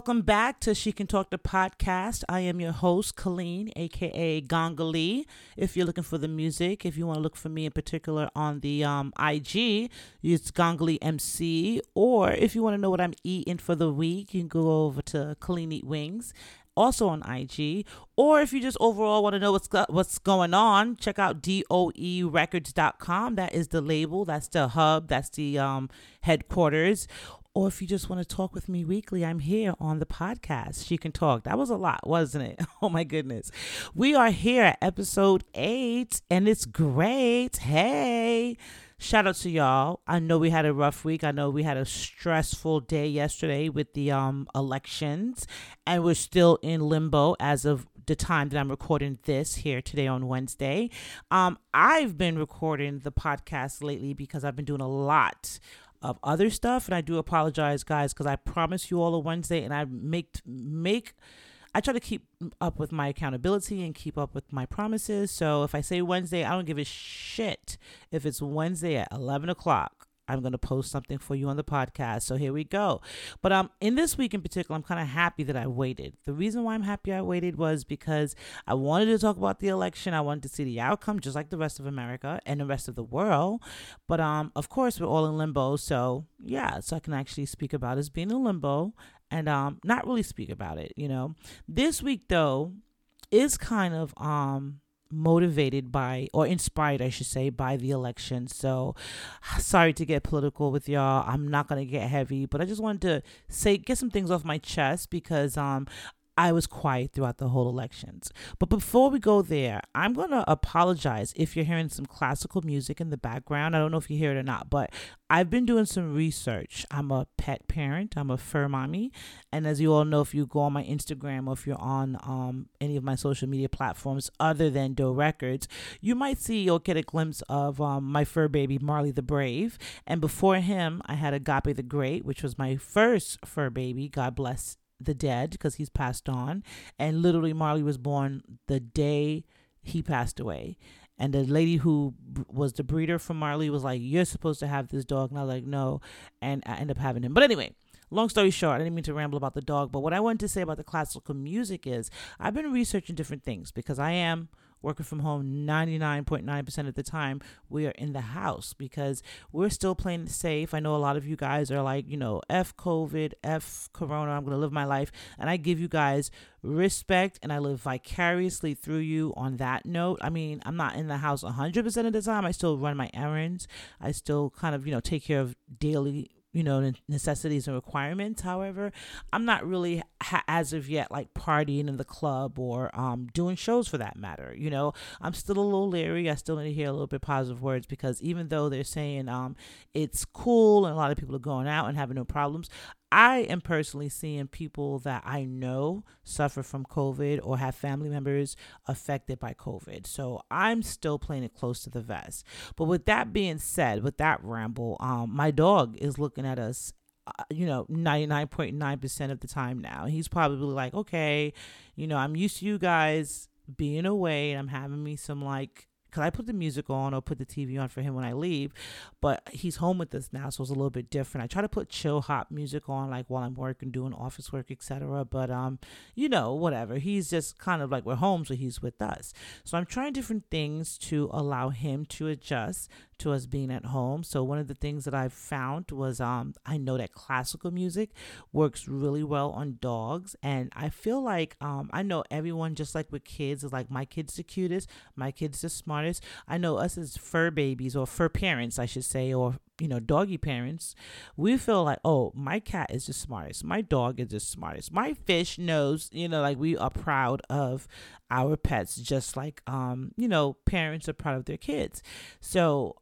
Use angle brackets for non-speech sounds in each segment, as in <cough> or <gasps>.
Welcome back to She Can Talk the podcast. I am your host, Colleen, aka Gongali. If you're looking for the music, if you want to look for me in particular on the um, IG, it's Gongali MC. Or if you want to know what I'm eating for the week, you can go over to Colleen Eat Wings also on IG. Or if you just overall want to know what's what's going on, check out doerecords.com. That is the label, that's the hub, that's the um, headquarters or if you just want to talk with me weekly, I'm here on the podcast. She can talk. That was a lot, wasn't it? <laughs> Oh my goodness. We are here at episode eight, and it's great. Hey. Shout out to y'all. I know we had a rough week. I know we had a stressful day yesterday with the um elections, and we're still in limbo as of the time that I'm recording this here today on Wednesday. Um, I've been recording the podcast lately because I've been doing a lot of other stuff and I do apologize guys cuz I promise you all a Wednesday and I make make I try to keep up with my accountability and keep up with my promises. So if I say Wednesday, I don't give a shit if it's Wednesday at 11 o'clock. I'm going to post something for you on the podcast. So here we go. But um, in this week in particular, I'm kind of happy that I waited. The reason why I'm happy I waited was because I wanted to talk about the election. I wanted to see the outcome, just like the rest of America and the rest of the world. But um, of course, we're all in limbo. So yeah, so I can actually speak about us being in limbo and um, not really speak about it. You know, this week though is kind of um motivated by or inspired I should say by the election. So <sighs> sorry to get political with y'all. I'm not going to get heavy, but I just wanted to say get some things off my chest because um I was quiet throughout the whole elections. But before we go there, I'm going to apologize if you're hearing some classical music in the background. I don't know if you hear it or not, but I've been doing some research. I'm a pet parent, I'm a fur mommy. And as you all know, if you go on my Instagram or if you're on um, any of my social media platforms other than Doe Records, you might see or get a glimpse of um, my fur baby, Marley the Brave. And before him, I had Agape the Great, which was my first fur baby. God bless the dead because he's passed on. And literally, Marley was born the day he passed away. And the lady who was the breeder for Marley was like, You're supposed to have this dog. And I was like, No. And I ended up having him. But anyway, long story short, I didn't mean to ramble about the dog. But what I wanted to say about the classical music is I've been researching different things because I am working from home 99.9% of the time we are in the house because we're still playing safe. I know a lot of you guys are like you know f covid f corona i'm going to live my life. And i give you guys respect and i live vicariously through you on that note. I mean i'm not in the house 100% of the time. I still run my errands. I still kind of you know take care of daily you know necessities and requirements however i'm not really ha- as of yet like partying in the club or um, doing shows for that matter you know? I'm still a little leery. I still need to hear a little bit positive words because even though they're saying um, it's cool and a lot of people are going out and having no problems I am personally seeing people that I know suffer from COVID or have family members affected by COVID. So I'm still playing it close to the vest. But with that being said, with that ramble, um, my dog is looking at us uh, you know 99.9% of the time now he's probably like okay you know i'm used to you guys being away and i'm having me some like because I put the music on or put the TV on for him when I leave, but he's home with us now, so it's a little bit different. I try to put chill hop music on like while I'm working, doing office work, etc. But um, you know, whatever. He's just kind of like we're home, so he's with us. So I'm trying different things to allow him to adjust to us being at home. So one of the things that I found was um I know that classical music works really well on dogs and I feel like um I know everyone just like with kids is like my kid's the cutest, my kid's the smartest. I know us as fur babies or fur parents I should say or you know, doggy parents, we feel like, oh, my cat is the smartest. My dog is the smartest. My fish knows, you know, like we are proud of our pets, just like, um, you know, parents are proud of their kids. So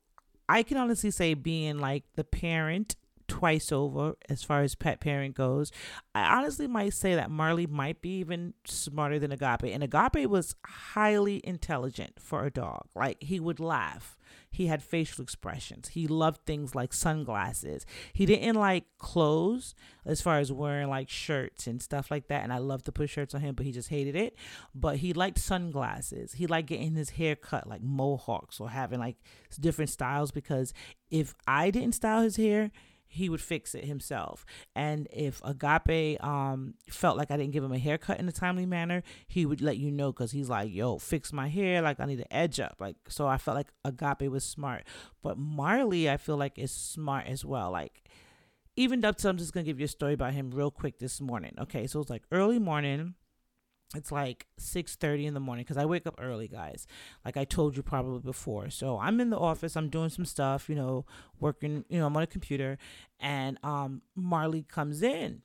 I can honestly say being like the parent twice over as far as pet parent goes. I honestly might say that Marley might be even smarter than Agape. And Agape was highly intelligent for a dog. Like he would laugh. He had facial expressions. He loved things like sunglasses. He didn't like clothes as far as wearing like shirts and stuff like that. And I love to put shirts on him, but he just hated it. But he liked sunglasses. He liked getting his hair cut like mohawks or having like different styles because if I didn't style his hair, he would fix it himself. And if Agape um felt like I didn't give him a haircut in a timely manner, he would let you know because he's like, "Yo, fix my hair. Like I need to edge up." Like so, I felt like Agape was smart, but Marley, I feel like is smart as well. Like even up to I'm just gonna give you a story about him real quick this morning. Okay, so it's like early morning it's like 6.30 in the morning because i wake up early guys like i told you probably before. So i'm in the office i'm doing some stuff you know working you know i'm on a computer and um marley comes in.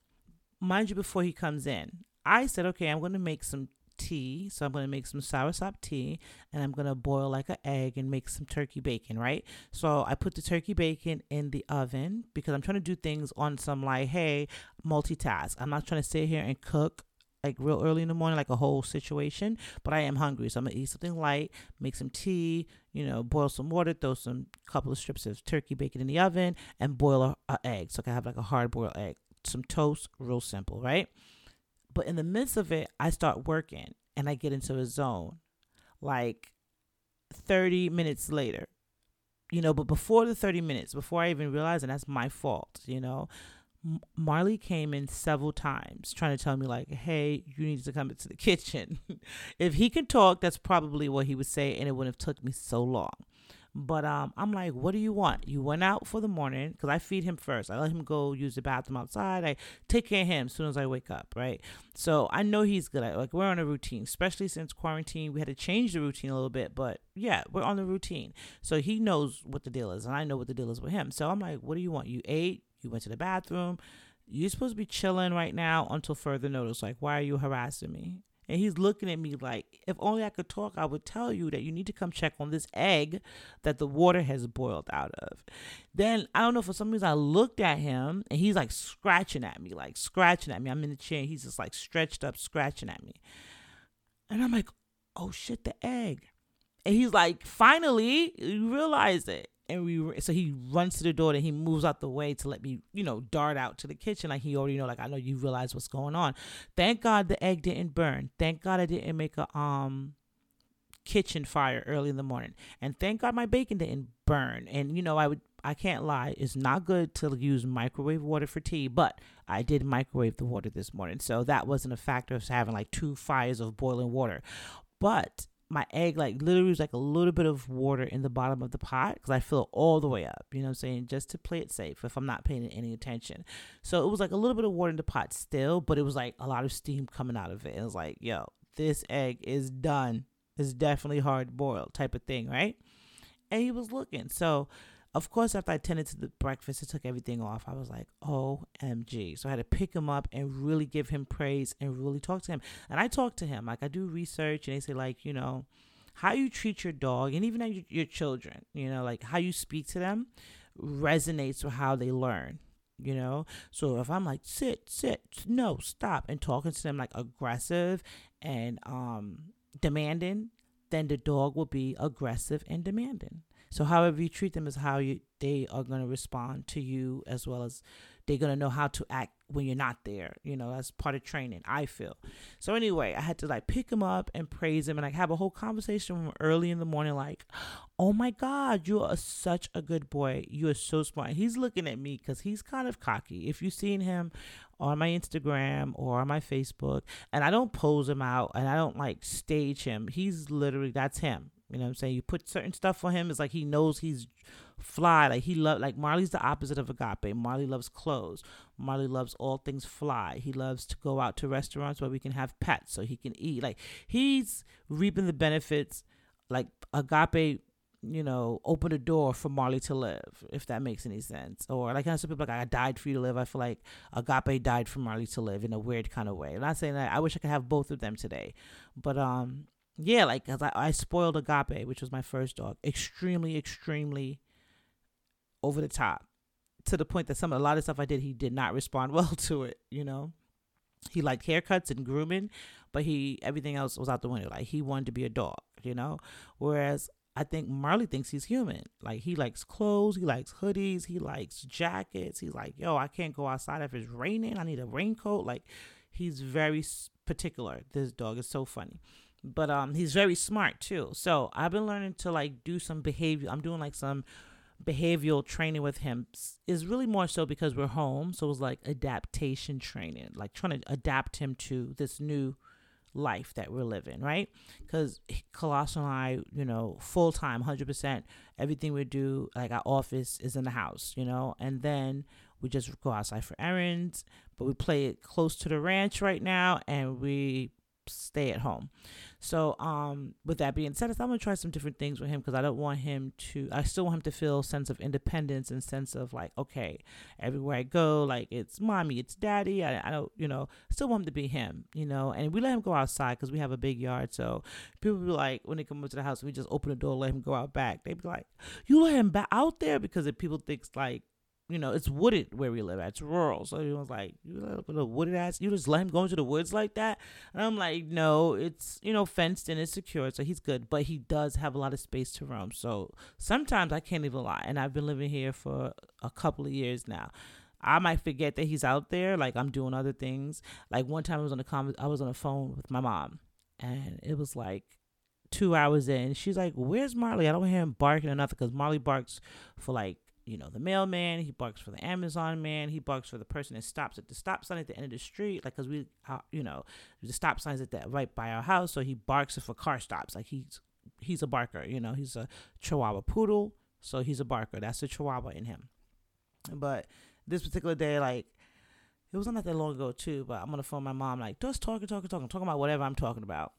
Mind you before he comes in i said okay i'm going to make some tea. So i'm going to make some soursop tea and i'm going to boil like an egg and make some turkey bacon right? So i put the turkey bacon in the oven because i'm trying to do things on some like hey multitask. I'm not trying to sit here and cook like real early in the morning, like a whole situation. But I am hungry, so I'm gonna eat something light, make some tea, you know, boil some water, throw some couple of strips of turkey bacon in the oven, and boil a, a egg. So I can have like a hard boiled egg, some toast, real simple, right? But in the midst of it, I start working and I get into a zone, like 30 minutes later. You know, but before the 30 minutes, before I even realize, and that's my fault, you know, Marley came in several times trying to tell me like, "Hey, you need to come into the <laughs> kitchen." if he could talk, that's probably what he would say, and it wouldn't have took me so long. But um, I'm like, "What do you want?" You went out for the morning because I feed him first. I let him go use the bathroom outside. I take care of him as soon as I wake up, right? So I know he's good like we're on a routine, especially since quarantine. We had to change the routine a little bit, but yeah, we're on the routine. So he knows what the deal is, and I know what the deal is with him. So I'm like, "What do you want?" You ate you went to the bathroom. You're supposed to be chilling right now until further notice. Like, why are you harassing me? And he's looking at me like, if only I could talk, I would tell you that you need to come check on this egg that the water has boiled out of. Then I don't know, for some reason I looked at him and he's like scratching at me, like scratching at me. I'm in the chair and he's just like stretched up, scratching at me. And I'm like, oh shit, the egg. And he's like, finally, you realize it and we so he runs to the door and he moves out the way to let me you know dart out to the kitchen. Like he already know like i know you realize what's going on. Thank god the egg didn't burn. Thank god i didn't make a um kitchen fire early in the morning. And thank god my bacon didn't burn. And you know i would i can't lie it's not good to use microwave water for tea but i did microwave the water this morning. So that wasn't a factor of having like two fires of boiling water. But my egg like literally was like a little bit of water in the bottom of the pot because I fill it all the way up, you know what I'm saying, just to play it safe if I'm not paying any attention. So it was like a little bit of water in the pot still, but it was like a lot of steam coming out of it. And it was like, yo, this egg is done. It's definitely hard boiled type of thing, right? And he was looking. So of course, after I tended to the breakfast and took everything off, I was like, OMG. So I had to pick him up and really give him praise and really talk to him. And I talk to him. Like, I do research and they say, like, you know, how you treat your dog and even your, your children, you know, like how you speak to them resonates with how they learn you know so if i'm like sit sit no stop and talking to them like aggressive and um demanding then the dog will be aggressive and demanding so however you treat them is how you they are going to respond to you as well as they're going to know how to act when you're not there. You know, that's part of training, I feel. So anyway, I had to like pick him up and praise him and like have a whole conversation early in the morning like, "Oh my god, you are such a good boy. You are so smart." He's looking at me cuz he's kind of cocky. If you've seen him on my Instagram or on my Facebook, and I don't pose him out and I don't like stage him. He's literally that's him. You know what I'm saying? You put certain stuff on him, it's like he knows he's fly. Like he love like Marley's the opposite of Agape. Marley loves clothes. Marley loves all things fly. He loves to go out to restaurants where we can have pets so he can eat. Like he's reaping the benefits like Agape you know, open a door for Marley to live, if that makes any sense. Or like I some people like I died for you to live. I feel like Agape died for Marley to live in a weird kind of way. I'm not saying that I wish I could have both of them today. But um yeah, like cause I, I spoiled Agape, which was my first dog, extremely, extremely over the top, to the point that some a lot of stuff I did, he did not respond <laughs> well to it. You know, he liked haircuts and grooming, but he everything else was out the window. Like he wanted to be a dog. You know, whereas I think Marley thinks he's human. Like he likes clothes, he likes hoodies, he likes jackets. He's like, yo, I can't go outside if it's raining. I need a raincoat. Like he's very particular. This dog is so funny but um he's very smart too so i've been learning to like do some behavior i'm doing like some behavioral training with him is really more so because we're home. So it was like adaptation training, like trying to adapt him to this new life that we're living, right? Because Colossal and I, you know, full time, 100%, everything we do, like our office is in the house, you know, and then we just go outside for errands, but we play it close to the ranch right now and we stay at home. So, um, with that being said, I'm gonna try some different things with him because I don't want him to. I still want him to feel sense of independence and sense of like, okay, everywhere I go, like it's mommy, it's daddy. I, I don't, you know, still want him to be him, you know. And we let him go outside because we have a big yard. So people be like, when they come up to the house, we just open the door, let him go out back. They be like, you let him back out there because if people thinks like you know, it's wooded where we live at. It's rural. So everyone's like, you live in a wooded ass, you just let him go into the woods like that? And I'm like, no, it's, you know, fenced and it's secure. So he's good. But he does have a lot of space to roam. So sometimes I can't even lie. And I've been living here for a couple of years now. I might forget that he's out there. Like I'm doing other things. Like one time I was on a com- I was on the phone with my mom and it was like two hours in. She's like, where's Marley? I don't hear him barking or nothing because Marley barks for like you know, the mailman. He barks for the Amazon man. He barks for the person that stops at the stop sign at the end of the street. Like, cause we, uh, you know, the stop signs at that right by our house. So he barks for car stops. Like he's he's a barker. You know, he's a Chihuahua poodle. So he's a barker. That's the Chihuahua in him. But this particular day, like, it wasn't that long ago too. But I'm gonna phone my mom. Like, just talking, talking, talking, talking about whatever I'm talking about.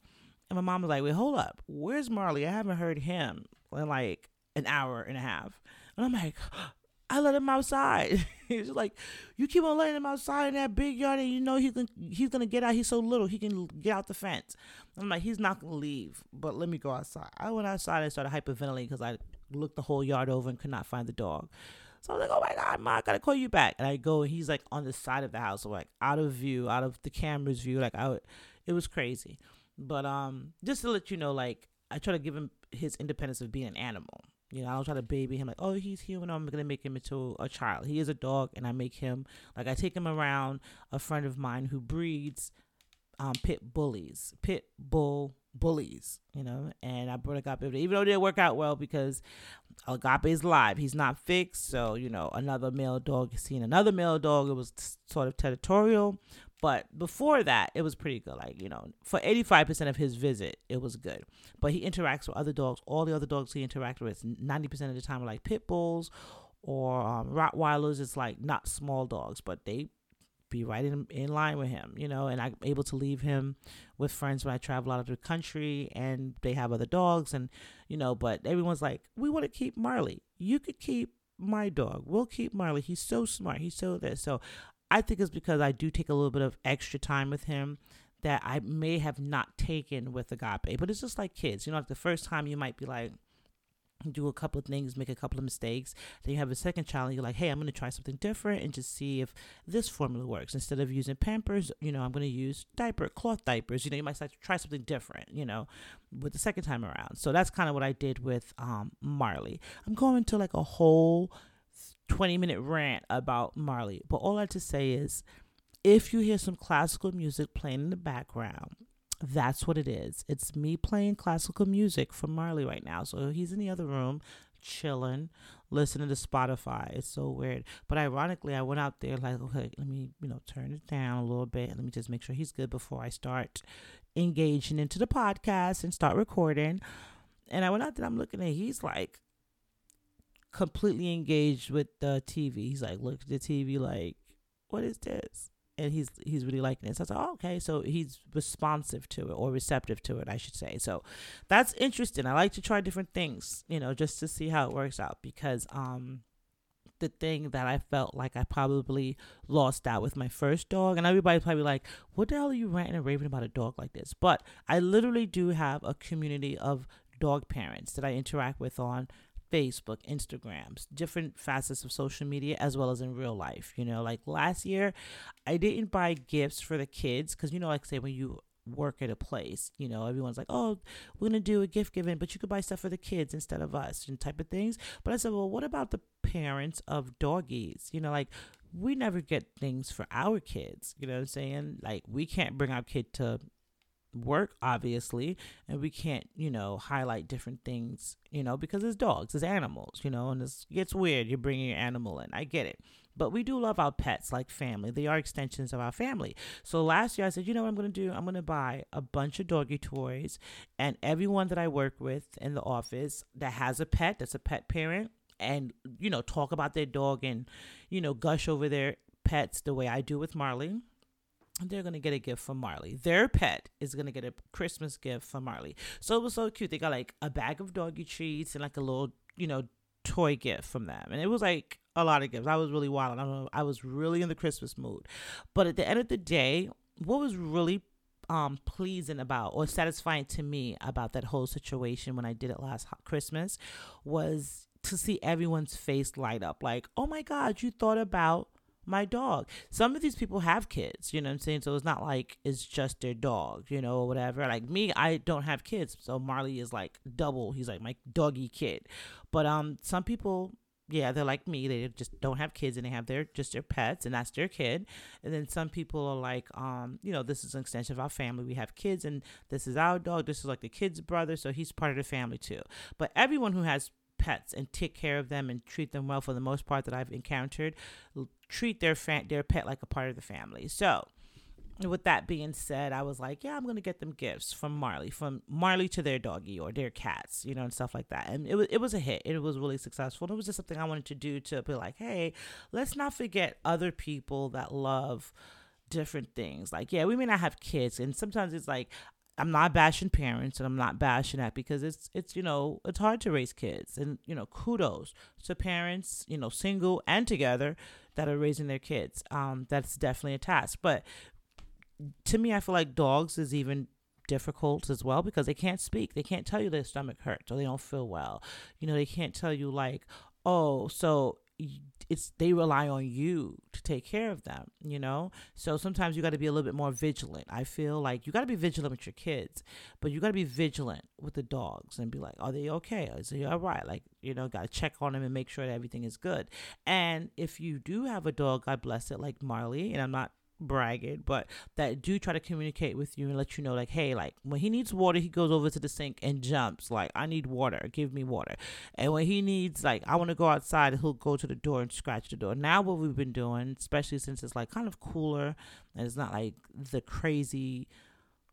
And my mom was like, "Wait, hold up. Where's Marley? I haven't heard him in like an hour and a half." And I'm like, <gasps> I let him outside. <laughs> he's like, you keep on letting him outside in that big yard, and you know he's gonna, he's gonna get out. He's so little, he can get out the fence. I'm like, he's not gonna leave, but let me go outside. I went outside and started hyperventilating because I looked the whole yard over and could not find the dog. So I was like, oh my god, ma, I gotta call you back. And I go, and he's like on the side of the house, so like out of view, out of the camera's view. Like I, it was crazy. But um, just to let you know, like I try to give him his independence of being an animal. You know, I don't try to baby him like, oh, he's human. I'm gonna make him into a child. He is a dog, and I make him like I take him around a friend of mine who breeds um, pit bullies, pit bull bullies. You know, and I brought Agape, even though it didn't work out well because Agape is live. He's not fixed. So you know, another male dog seen another male dog. It was sort of territorial, but before that, it was pretty good. Like, you know, for 85% of his visit, it was good. But he interacts with other dogs. All the other dogs he interacts with, 90% of the time, are like pit bulls or um, Rottweilers. It's like not small dogs, but they be right in, in line with him, you know, and I'm able to leave him with friends when I travel out of the country and they have other dogs and, you know, but everyone's like, we want to keep Marley. You could keep my dog. We'll keep Marley. He's so smart. He's so this. So I think it's because I do take a little bit of extra time with him that I may have not taken with Agape. But it's just like kids, you know, like the first time you might be like, do a couple of things, make a couple of mistakes. Then you have a second child, and you're like, hey, I'm going to try something different and just see if this formula works. Instead of using Pampers, you know, I'm going to use diaper, cloth diapers. You know, you might try something different, you know, with the second time around. So that's kind of what I did with um, Marley. I'm going to like a whole 20 minute rant about Marley. But all I have to say is if you hear some classical music playing in the background, that's what it is. It's me playing classical music for Marley right now. So he's in the other room chilling, listening to Spotify. It's so weird. But ironically, I went out there like, okay, let me, you know, turn it down a little bit. Let me just make sure he's good before I start engaging into the podcast and start recording. And I went out there, I'm looking at he's like completely engaged with the TV. He's like, look at the TV, like, what is this? And he's he's really liking it. So I was like, oh, okay. So he's responsive to it or receptive to it, I should say. So that's interesting. I like to try different things, you know, just to see how it works out because um the thing that I felt like I probably lost out with my first dog. And everybody's probably like, what the hell are you ranting and raving about a dog like this? But I literally do have a community of dog parents that I interact with on Facebook, Instagrams, different facets of social media, as well as in real life. You know, like last year, I didn't buy gifts for the kids because, you know, like say when you work at a place, you know, everyone's like, oh, we're going to do a gift giving, but you could buy stuff for the kids instead of us and type of things. But I said, well, what about the parents of doggies? You know, like we never get things for our kids. You know what I'm saying? Like we can't bring our kid to work obviously and we can't you know highlight different things you know because it's dogs it's animals you know and it gets weird you're bringing your animal in i get it. But we do love our pets like family they are extensions of our family. So last year i said you know what i'm going to do? I'm going to buy a bunch of doggy toys and everyone that i work with in the office that has a pet that's a pet parent and you know talk about their dog and you know gush over their pets the way i do with marley they're gonna get a gift from Marley. Their pet is gonna get a Christmas gift from Marley. So it was so cute. They got like a bag of doggy treats and like a little, you know, toy gift from them. And it was like a lot of gifts. I was really wild. I I was really in the Christmas mood. But at the end of the day, what was really um pleasing about or satisfying to me about that whole situation when I did it last Christmas was to see everyone's face light up like, "Oh my god, you thought about my dog. Some of these people have kids, you know what I'm saying? So it's not like it's just their dog, you know, or whatever. Like me, I don't have kids. So Marley is like double. He's like my doggy kid. But um some people yeah, they're like me. They just don't have kids and they have their just their pets and that's their kid. And then some people are like, um, you know, this is an extension of our family. We have kids and this is our dog. This is like the kid's brother, so he's part of the family too. But everyone who has pets and take care of them and treat them well for the most part that I've encountered treat their fa- their pet like a part of the family. So, with that being said, I was like, yeah, I'm gonna get them gifts from Marley, from Marley to their doggy or their cats, you know, and stuff like that. And it was it was a hit. It was really successful. It was just something I wanted to do to be like, hey, let's not forget other people that love different things. Like, yeah, we may not have kids, and sometimes it's like I'm not bashing parents and I'm not bashing that because it's it's you know it's hard to raise kids and you know kudos to parents you know single and together that are raising their kids. Um that's definitely a task. But to me I feel like dogs is even difficult as well because they can't speak. They can't tell you their stomach hurts or they don't feel well. You know they can't tell you like oh so it's they rely on you to take care of them you know? So sometimes you got to be a little bit more vigilant. I feel like you got to be vigilant with your kids but you got to be vigilant with the dogs and be like are they okay? Is they all right? Like you know got to check on them and make sure that everything is good. And if you do have a dog god bless it like marley and i'm not bragging, but that do try to communicate with you and let you know, like, hey, like when he needs water, he goes over to the sink and jumps, like, I need water, give me water. And when he needs, like, I want to go outside, he'll go to the door and scratch the door. Now, what we've been doing, especially since it's like kind of cooler and it's not like the crazy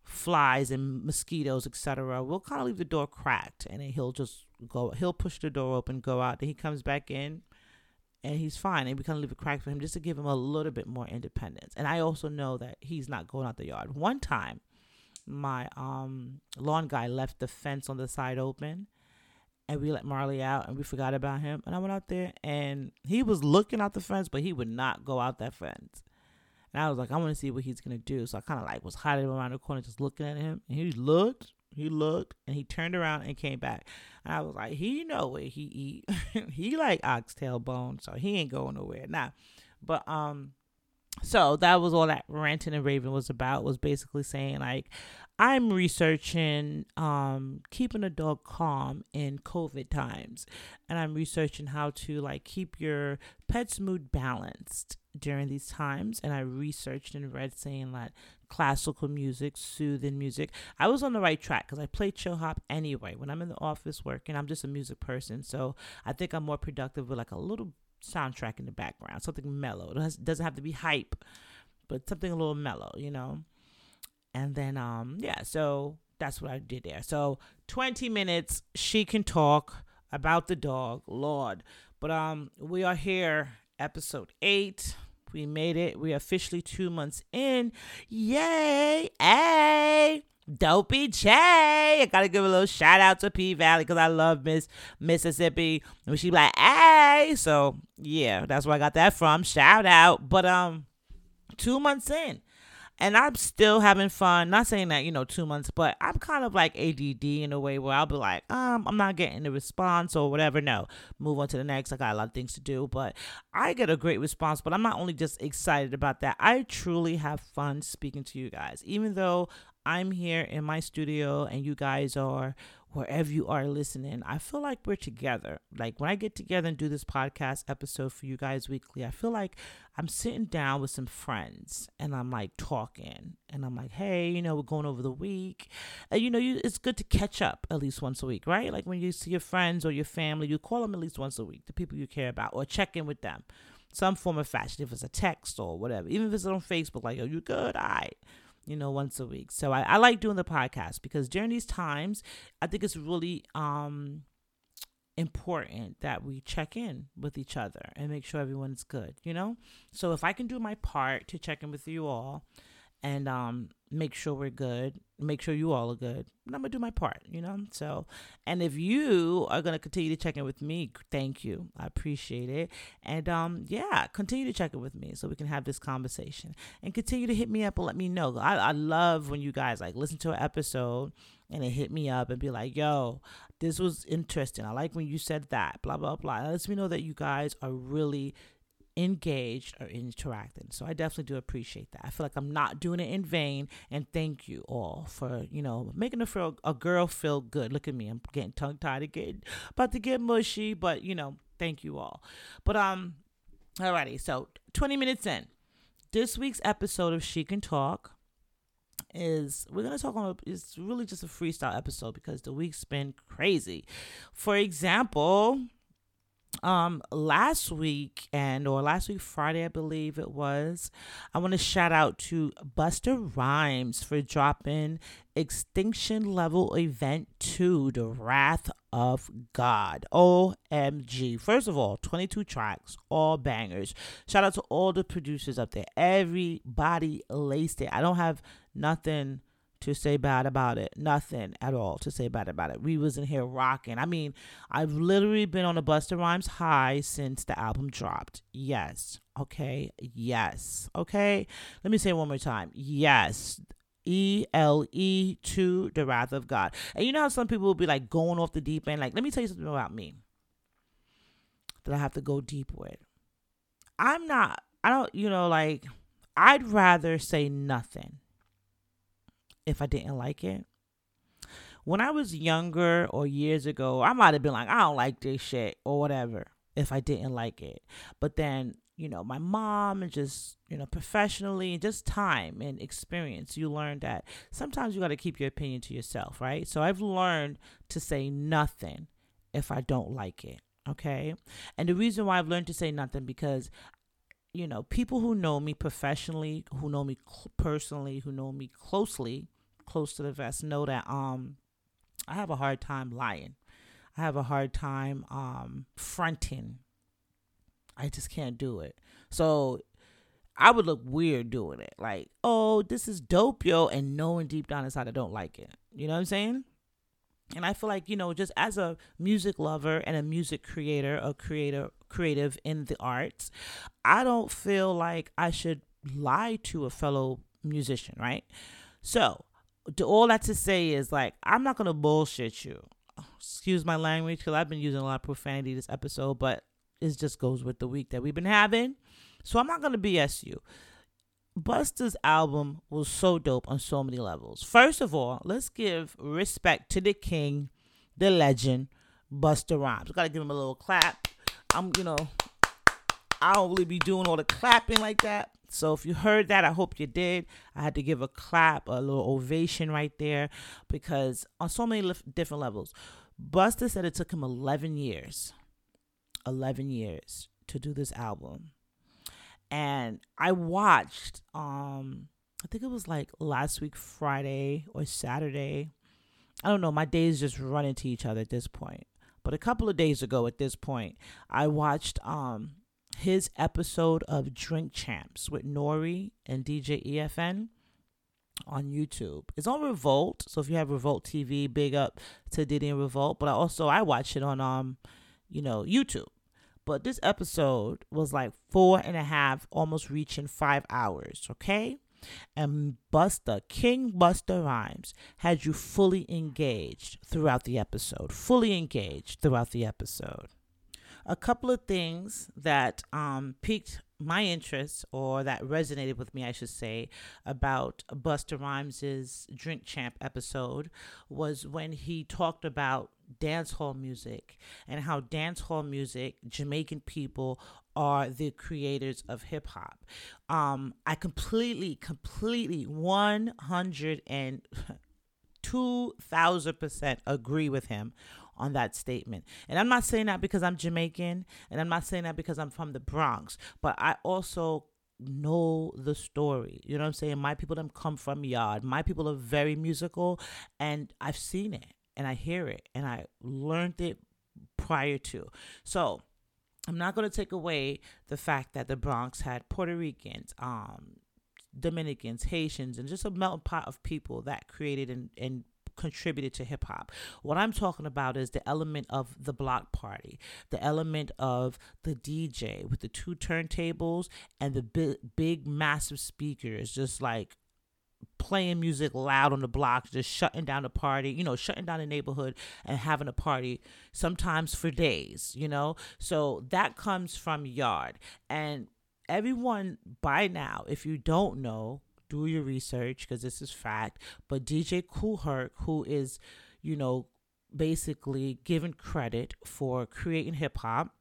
flies and mosquitoes, etc., we'll kind of leave the door cracked and then he'll just go, he'll push the door open, go out, then he comes back in and he's fine. And we kind of leave a crack for him just to give him a little bit more independence. And i also know that he's not going out the yard. One time my um lawn guy left the fence on the side open and we let marley out and we forgot about him. And i went out there and he was looking out the fence but he would not go out that fence. And i was like i want to see what he's gonna do. So i kind of like was hiding around the corner just looking at him. And he looked he looked and he turned around and came back. And I was like, he know what he eat. <laughs> he like oxtail bone, so he ain't going nowhere. Nah. But um so that was all that ranting and raving was about was basically saying like i'm researching um keeping a dog calm in covid times and i'm researching how to like keep your pet's mood balanced during these times and i researched and read saying that classical music, soothing music. I was on the right track because I play chill hop anyway. When I'm in the office working, I'm just a music person. So I think I'm more productive with like a little soundtrack in the background, something mellow. It doesn't have to be hype, but something a little mellow, you know? And then, um, yeah, so that's what I did there. So 20 minutes, she can talk about the dog, Lord. But um, we are here, episode eight. We made it. We're officially two months in. Yay! Hey! Dopey J. I gotta give a little shout out to P Valley because I love Miss Mississippi. And she like, hey. So yeah, that's where I got that from. Shout out. But um two months in and I'm still having fun. Not saying that, you know, two months, but I'm kind of like ADD in a way where I'll be like, um, I'm not getting a response or whatever. No, move on to the next. I got a lot of things to do, but I get a great response. But I'm not only just excited about that, I truly have fun speaking to you guys. Even though I'm here in my studio and you guys are wherever you are listening, I feel like we're together. Like when I get together and do this podcast episode for you guys weekly, I feel like I'm sitting down with some friends and I'm like talking and I'm like, hey, you know, we're going over the week. And you know, you, it's good to catch up at least once a week, right? Like when you see your friends or your family, you call them at least once a week, the people you care about, or check in with them. Some form of fashion, if it's a text or whatever, even if it's on Facebook, like, are you good? All right you know, once a week. So I, I like doing the podcast because during these times, I think it's really um important that we check in with each other and make sure everyone's good, you know? So if I can do my part to check in with you all and um make sure we're good, make sure you all are good. And I'm gonna do my part, you know. So, and if you are gonna continue to check in with me, thank you. I appreciate it. And um, yeah, continue to check in with me so we can have this conversation and continue to hit me up and let me know. I, I love when you guys like listen to an episode and it hit me up and be like, yo, this was interesting. I like when you said that, blah, blah, blah. It lets me know that you guys are really engaged or interacting. So I definitely do appreciate that. I feel like I'm not doing it in vain. And thank you all for, you know, making a, feel, a girl feel good. Look at me. I'm getting tongue tied again, about to get mushy, but you know, thank you all. But um, alrighty. So 20 minutes in, this week's episode of She Can Talk is we're gonna talk on it's really just a freestyle episode because the week's been crazy. For example, um last week and or last week Friday I believe it was I want to shout out to Busta Rhymes for dropping Extinction Level Event 2 The Wrath of God. OMG first of all 22 tracks all bangers. Shout out to all the producers up there. Everybody laced it. I don't have nothing to say bad about it. Nothing at all to say bad about it. We was in here rocking. I mean, I've literally been on a Busta Rhymes high since the album dropped. Yes. Okay. Yes. Okay. Let me say one more time. Yes. E L E to the wrath of God. And you know how some people will be like going off the deep end? Like, let me tell you something about me that I have to go deep with. I'm not, I don't, you know, like, I'd rather say nothing if I didn't like it. When I was younger or years ago, I might have been like, I don't like this shit or whatever if I didn't like it. But then, you know, my mom and just, you know, professionally and just time and experience, you learn that sometimes you got to keep your opinion to yourself, right? So I've learned to say nothing if I don't like it. Okay. And the reason why I've learned to say nothing because you know, people who know me professionally, who know me cl- personally, who know me closely, close to the vest, know that um, I have a hard time lying. I have a hard time um fronting. I just can't do it. So I would look weird doing it. Like, oh, this is dope, yo, and knowing deep down inside I don't like it. You know what I'm saying? And I feel like, you know, just as a music lover and a music creator, a creator creative in the arts, I don't feel like I should lie to a fellow musician, right? So, all that to say is like I'm not gonna bullshit you. Excuse my language because I've been using a lot of profanity this episode, but it just goes with the week that we've been having. So I'm not gonna BS you. Busta's album was so dope on so many levels. First of all, let's give respect to the king, the legend, Busta Rhymes. Gotta give him a little clap. I'm, you know, I don't really be doing all the clapping like that. So if you heard that, I hope you did. I had to give a clap, a little ovation right there because on so many different levels. Busta said it took him 11 years, 11 years to do this album. And I watched, um, I think it was like last week, Friday or Saturday. I don't know. My days just run into each other at this point. But a couple of days ago at this point, I watched um his episode of Drink Champs with N.O.R.E. and DJ EFN on YouTube. It's on Revolt, so if you have Revolt TV, big up to Diddy and Revolt. But I also I watch it on um, you know, YouTube. But this episode was like four and a half, almost reaching five hours. Okay, and Busta, King Busta Rhymes, had you fully engaged throughout the episode. Fully engaged throughout the episode. A couple of things that um, piqued my interest or that resonated with me, I should say, about Busta Rhymes's Drink Champ episode was when he talked about dance hall music and how dance hall music, Jamaican people are the creators of hip hop. Um, I completely, completely, 100 and 2000% agree with him on that statement. And I'm not saying that because I'm Jamaican and I'm not saying that because I'm from the Bronx, but I also know the story. You know what I'm saying? My people them come from yard. My people are very musical and I've seen it and I hear it and I learned it prior to. So, I'm not going to take away the fact that the Bronx had Puerto Ricans, um, Dominicans, Haitians, and just a melting pot of people that created and, and contributed to hip hop. What I'm talking about is the element of the block party, the element of the DJ with the two turntables and the big, big massive speakers, just like playing music loud on the block, just shutting down the party, you know, shutting down the neighborhood and having a party sometimes for days, you know? So that comes from Yard. And everyone by now, if you don't know, do your research because this is fact. But DJ Kool Herc, who is, you know, basically given credit for creating hip hop,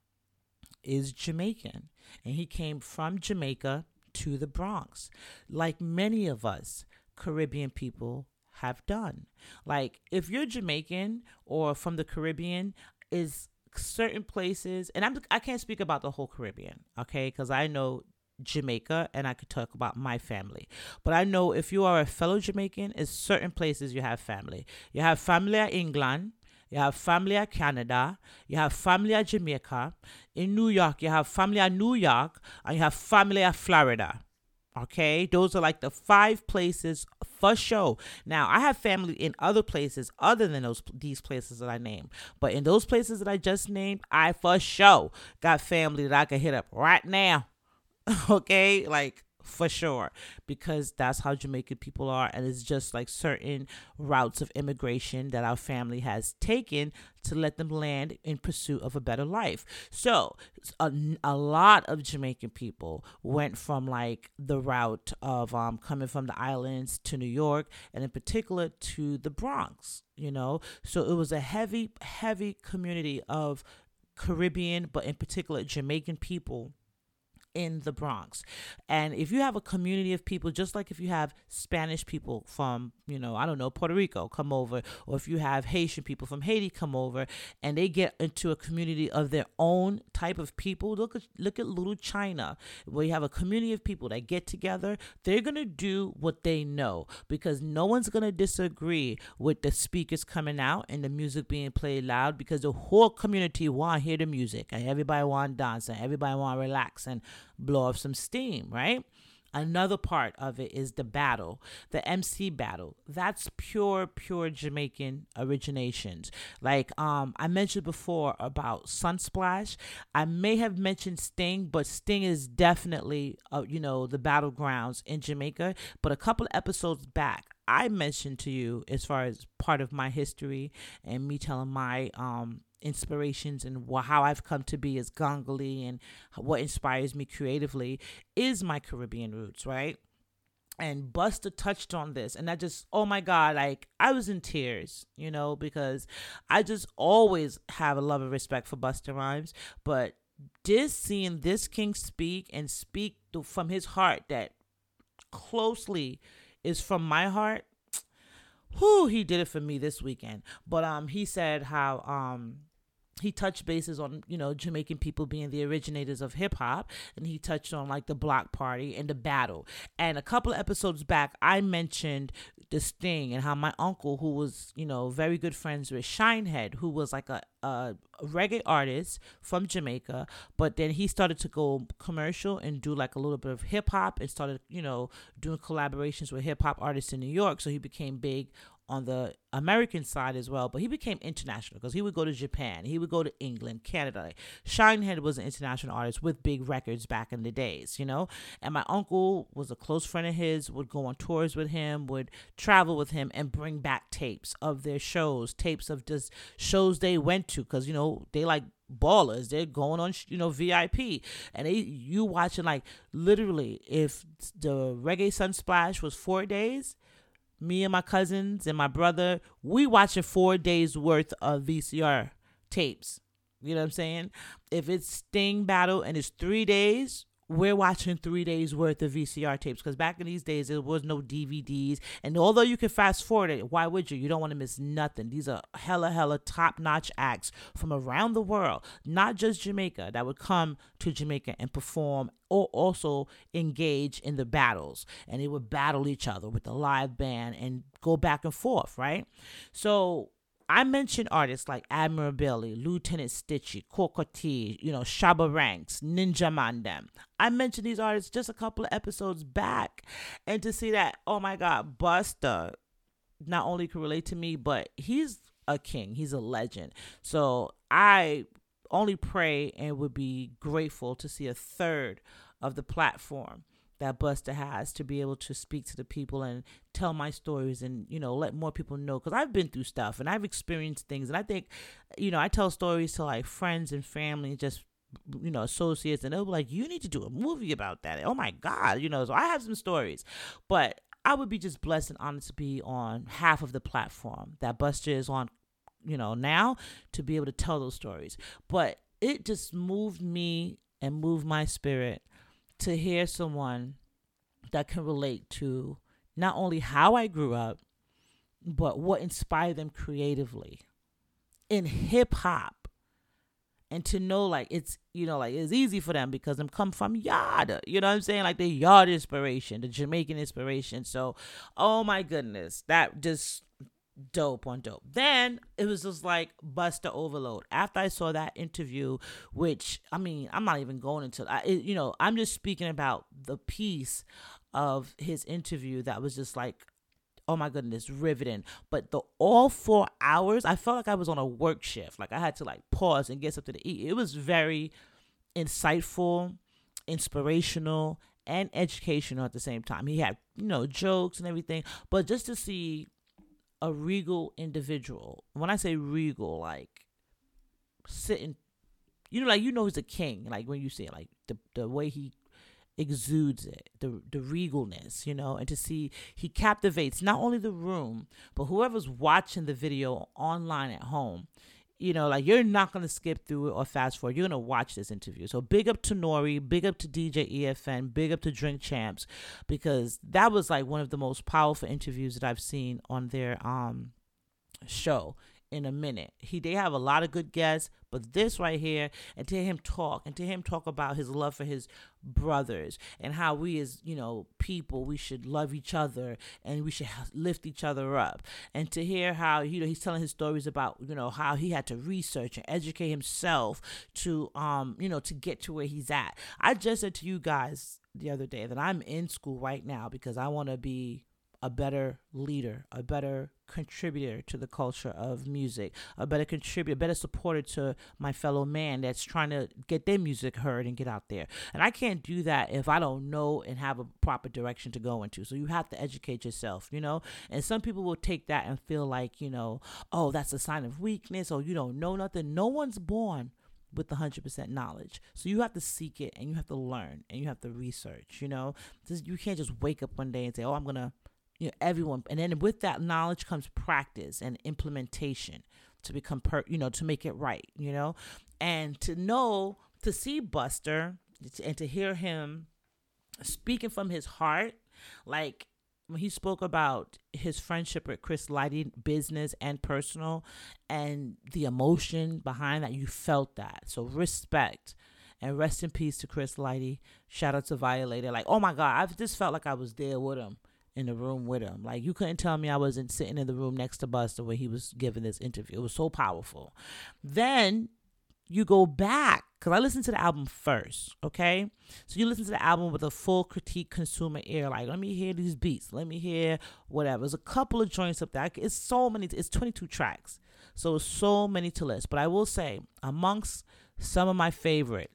is Jamaican. And he came from Jamaica to the Bronx. Like many of us Caribbean people have done. Like if you're Jamaican or from the Caribbean, is certain places, and I'm I can't speak about the whole Caribbean, okay? Because I know Jamaica and I could talk about my family. But I know if you are a fellow Jamaican, in certain places you have family. You have family at England, you have family at Canada, you have family at Jamaica. In New York, you have family at New York, and you have family at Florida. Okay, those are like the five places for sure. Now, I have family in other places other than those these places that I named, but in those places that I just named, I for sure got family that I can hit up right now <laughs> okay? Like for sure because that's how Jamaican people are and it's just like certain routes of immigration that our family has taken to let them land in pursuit of a better life. So, a, a lot of Jamaican people went from like the route of um, coming from the islands to New York and in particular to the Bronx, you know. So, it was a heavy heavy community of Caribbean but in particular Jamaican people in the Bronx. And if you have a community of people, just like if you have Spanish people from, you know, I don't know, Puerto Rico come over, or if you have Haitian people from Haiti come over, and they get into a community of their own type of people, look at look at Little China, where you have a community of people that get together. They're gonna do what they know because no one's gonna disagree with the speakers coming out and the music being played loud because the whole community want to hear the music and everybody want to dance and everybody want to relax and blow off some steam, right? Another part of it is the battle, the MC battle. That's pure, pure Jamaican originations. Like um, I mentioned before about Sunsplash. I may have mentioned Sting, but Sting is definitely, uh, you know, the battlegrounds in Jamaica. But a couple episodes back, I mentioned to you as far as part of my history and me telling my um inspirations and how I've come to be as Gangale and what inspires me creatively is my Caribbean roots, right? And Busta touched on this, and I just, oh my God, like I was in tears, you know, because I just always have a love and respect for Busta Rhymes. But this seeing this king speak and speak from his heart that closely is from my heart, who he did it for me this weekend. But um, he said how um he touched bases on you know Jamaican people being the originators of hip hop, and he touched on like the block party and the battle. And a couple of episodes back, I mentioned the Sting and how my uncle, who was you know very good friends with Shinehead, who was like a, a reggae artist from Jamaica, but then he started to go commercial and do like a little bit of hip hop and started you know doing collaborations with hip hop artists in New York. So he became big on the American side as well, but he became international because he would go to Japan, he would go to England, Canada. Shinehead was an international artist with big records back in the days, you know. And my uncle was a close friend of his, would go on tours with him, would travel with him, and bring back tapes of their shows, tapes of just shows they went to, because you know they like ballers. They're going on, you know, VIP, and they you watching like literally. If the reggae sunsplash was four days, me and my cousins and my brother, we watching four days worth of VCR tapes. You know what I'm saying? If it's Sting battle and it's three days, we're watching three days worth of VCR tapes because back in these days there was no DVDs. And although you can fast forward it, why would you? You don't want to miss nothing. These are hella, hella top notch acts from around the world, not just Jamaica, that would come to Jamaica and perform or also engage in the battles. And they would battle each other with the live band and go back and forth, right? So I mentioned artists like Admiral Bailey, Lieutenant Stitchie, Cocoa Tea, you know, Shabba Ranks, Ninja Mandem. I mentioned these artists just a couple of episodes back. And to see that, oh my God, Busta not only can relate to me, but he's a king. He's a legend. So I only pray and would be grateful to see a third of the platform that Busta has to be able to speak to the people and tell my stories and you know let more people know because I've been through stuff and I've experienced things. And I think you know I tell stories to like friends and family just you know associates and they'll be like you need to do a movie about that. Oh my god you know so I have some stories. But I would be just blessed and honored to be on half of the platform that Busta is on you know now to be able to tell those stories. But it just moved me and moved my spirit to hear someone that can relate to not only how I grew up, but what inspired them creatively in hip hop. And to know like it's you know like it's easy for them because them come from Yada, you know what I'm saying? Like the Yard inspiration, the Jamaican inspiration. So, oh my goodness, that just dope on dope. Then it was just like Busta overload. After I saw that interview, which I mean, I'm not even going into, I, it, you know, I'm just speaking about the piece of his interview that was just like, oh my goodness, riveting. But the all four hours, I felt like I was on a work shift. Like I had to like pause and get something to eat. It was very insightful, inspirational, and educational at the same time. He had, you know, jokes and everything. But just to see a regal individual. When I say regal, like sitting, you know, like you know he's a king. Like when you see it, like the the way he exudes it, the the regalness, you know, and to see he captivates not only the room but whoever's watching the video online at home you know, like you're not gonna skip through it or fast forward. You're gonna watch this interview. So big up to N.O.R.E, big up to DJ EFN, big up to Drink Champs, because that was like one of the most powerful interviews that I've seen on their um show in a minute. He they have a lot of good guests, but this right here, and to him talk, and to him talk about his love for his brothers and how we as you know people we should love each other and we should lift each other up, and to hear how you know he's telling his stories about you know how he had to research and educate himself to um you know to get to where he's at. I just said to you guys the other day that I'm in school right now because I want to be a better leader, a better contributor to the culture of music, a better contributor, a better supporter to my fellow man that's trying to get their music heard and get out there. And I can't do that if I don't know and have a proper direction to go into. So you have to educate yourself, you know? And some people will take that and feel like, you know, oh, that's a sign of weakness or you don't know nothing. No one's born with 100% knowledge. So you have to seek it and you have to learn and you have to research, you know? You can't just wake up one day and say, oh, I'm going to you know everyone and then with that knowledge comes practice and implementation to become per you know to make it right you know and to know to see Busta and to hear him speaking from his heart like when he spoke about his friendship with Chris Lighty, business and personal, and the emotion behind that, you felt that. So respect and rest in peace to Chris Lighty. Shout out to Violator. Like, oh my God, I've just felt like I was there with him in the room with him. Like you couldn't tell me I wasn't sitting in the room next to Busta when he was giving this interview. It was so powerful. Then you go back because I listened to the album first, okay? So you listen to the album with a full critique consumer ear. Like, let me hear these beats. Let me hear whatever. There's a couple of joints up there. It's so many. It's 22 tracks. So so many to list. But I will say, amongst some of my favorite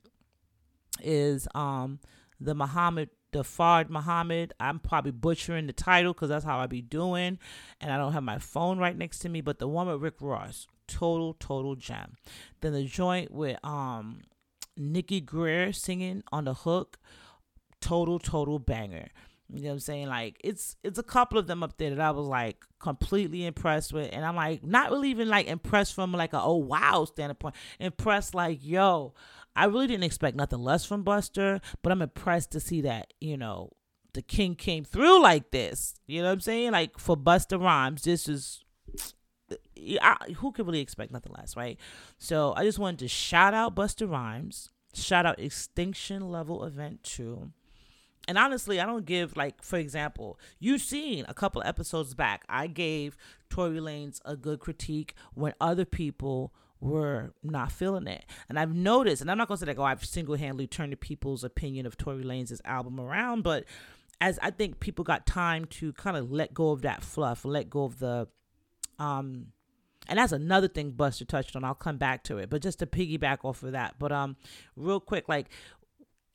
is um the Muhammad the Fard Muhammad. I'm probably butchering the title because that's how I be doing, and I don't have my phone right next to me. But the one with Rick Ross, total, total gem. Then the joint with um Nikki Greer singing on the hook, total, total banger. You know what I'm saying? Like it's it's a couple of them up there that I was like completely impressed with, and I'm like not really even like impressed from like a oh wow standpoint. Impressed like yo, I really didn't expect nothing less from Busta, but I'm impressed to see that you know the king came through like this. You know what I'm saying? Like for Busta Rhymes, this is I, who could really expect nothing less, right? So I just wanted to shout out Busta Rhymes, shout out Extinction Level Event 2. And honestly, I don't give like, for example, you've seen a couple episodes back. I gave Tory Lanez a good critique when other people were not feeling it. And I've noticed, and I'm not gonna say like, oh, I've single handedly turned people's opinion of Tory Lanez' album around, but as I think people got time to kind of let go of that fluff, let go of the um and that's another thing Busta touched on. I'll come back to it, but just to piggyback off of that. But um, real quick, like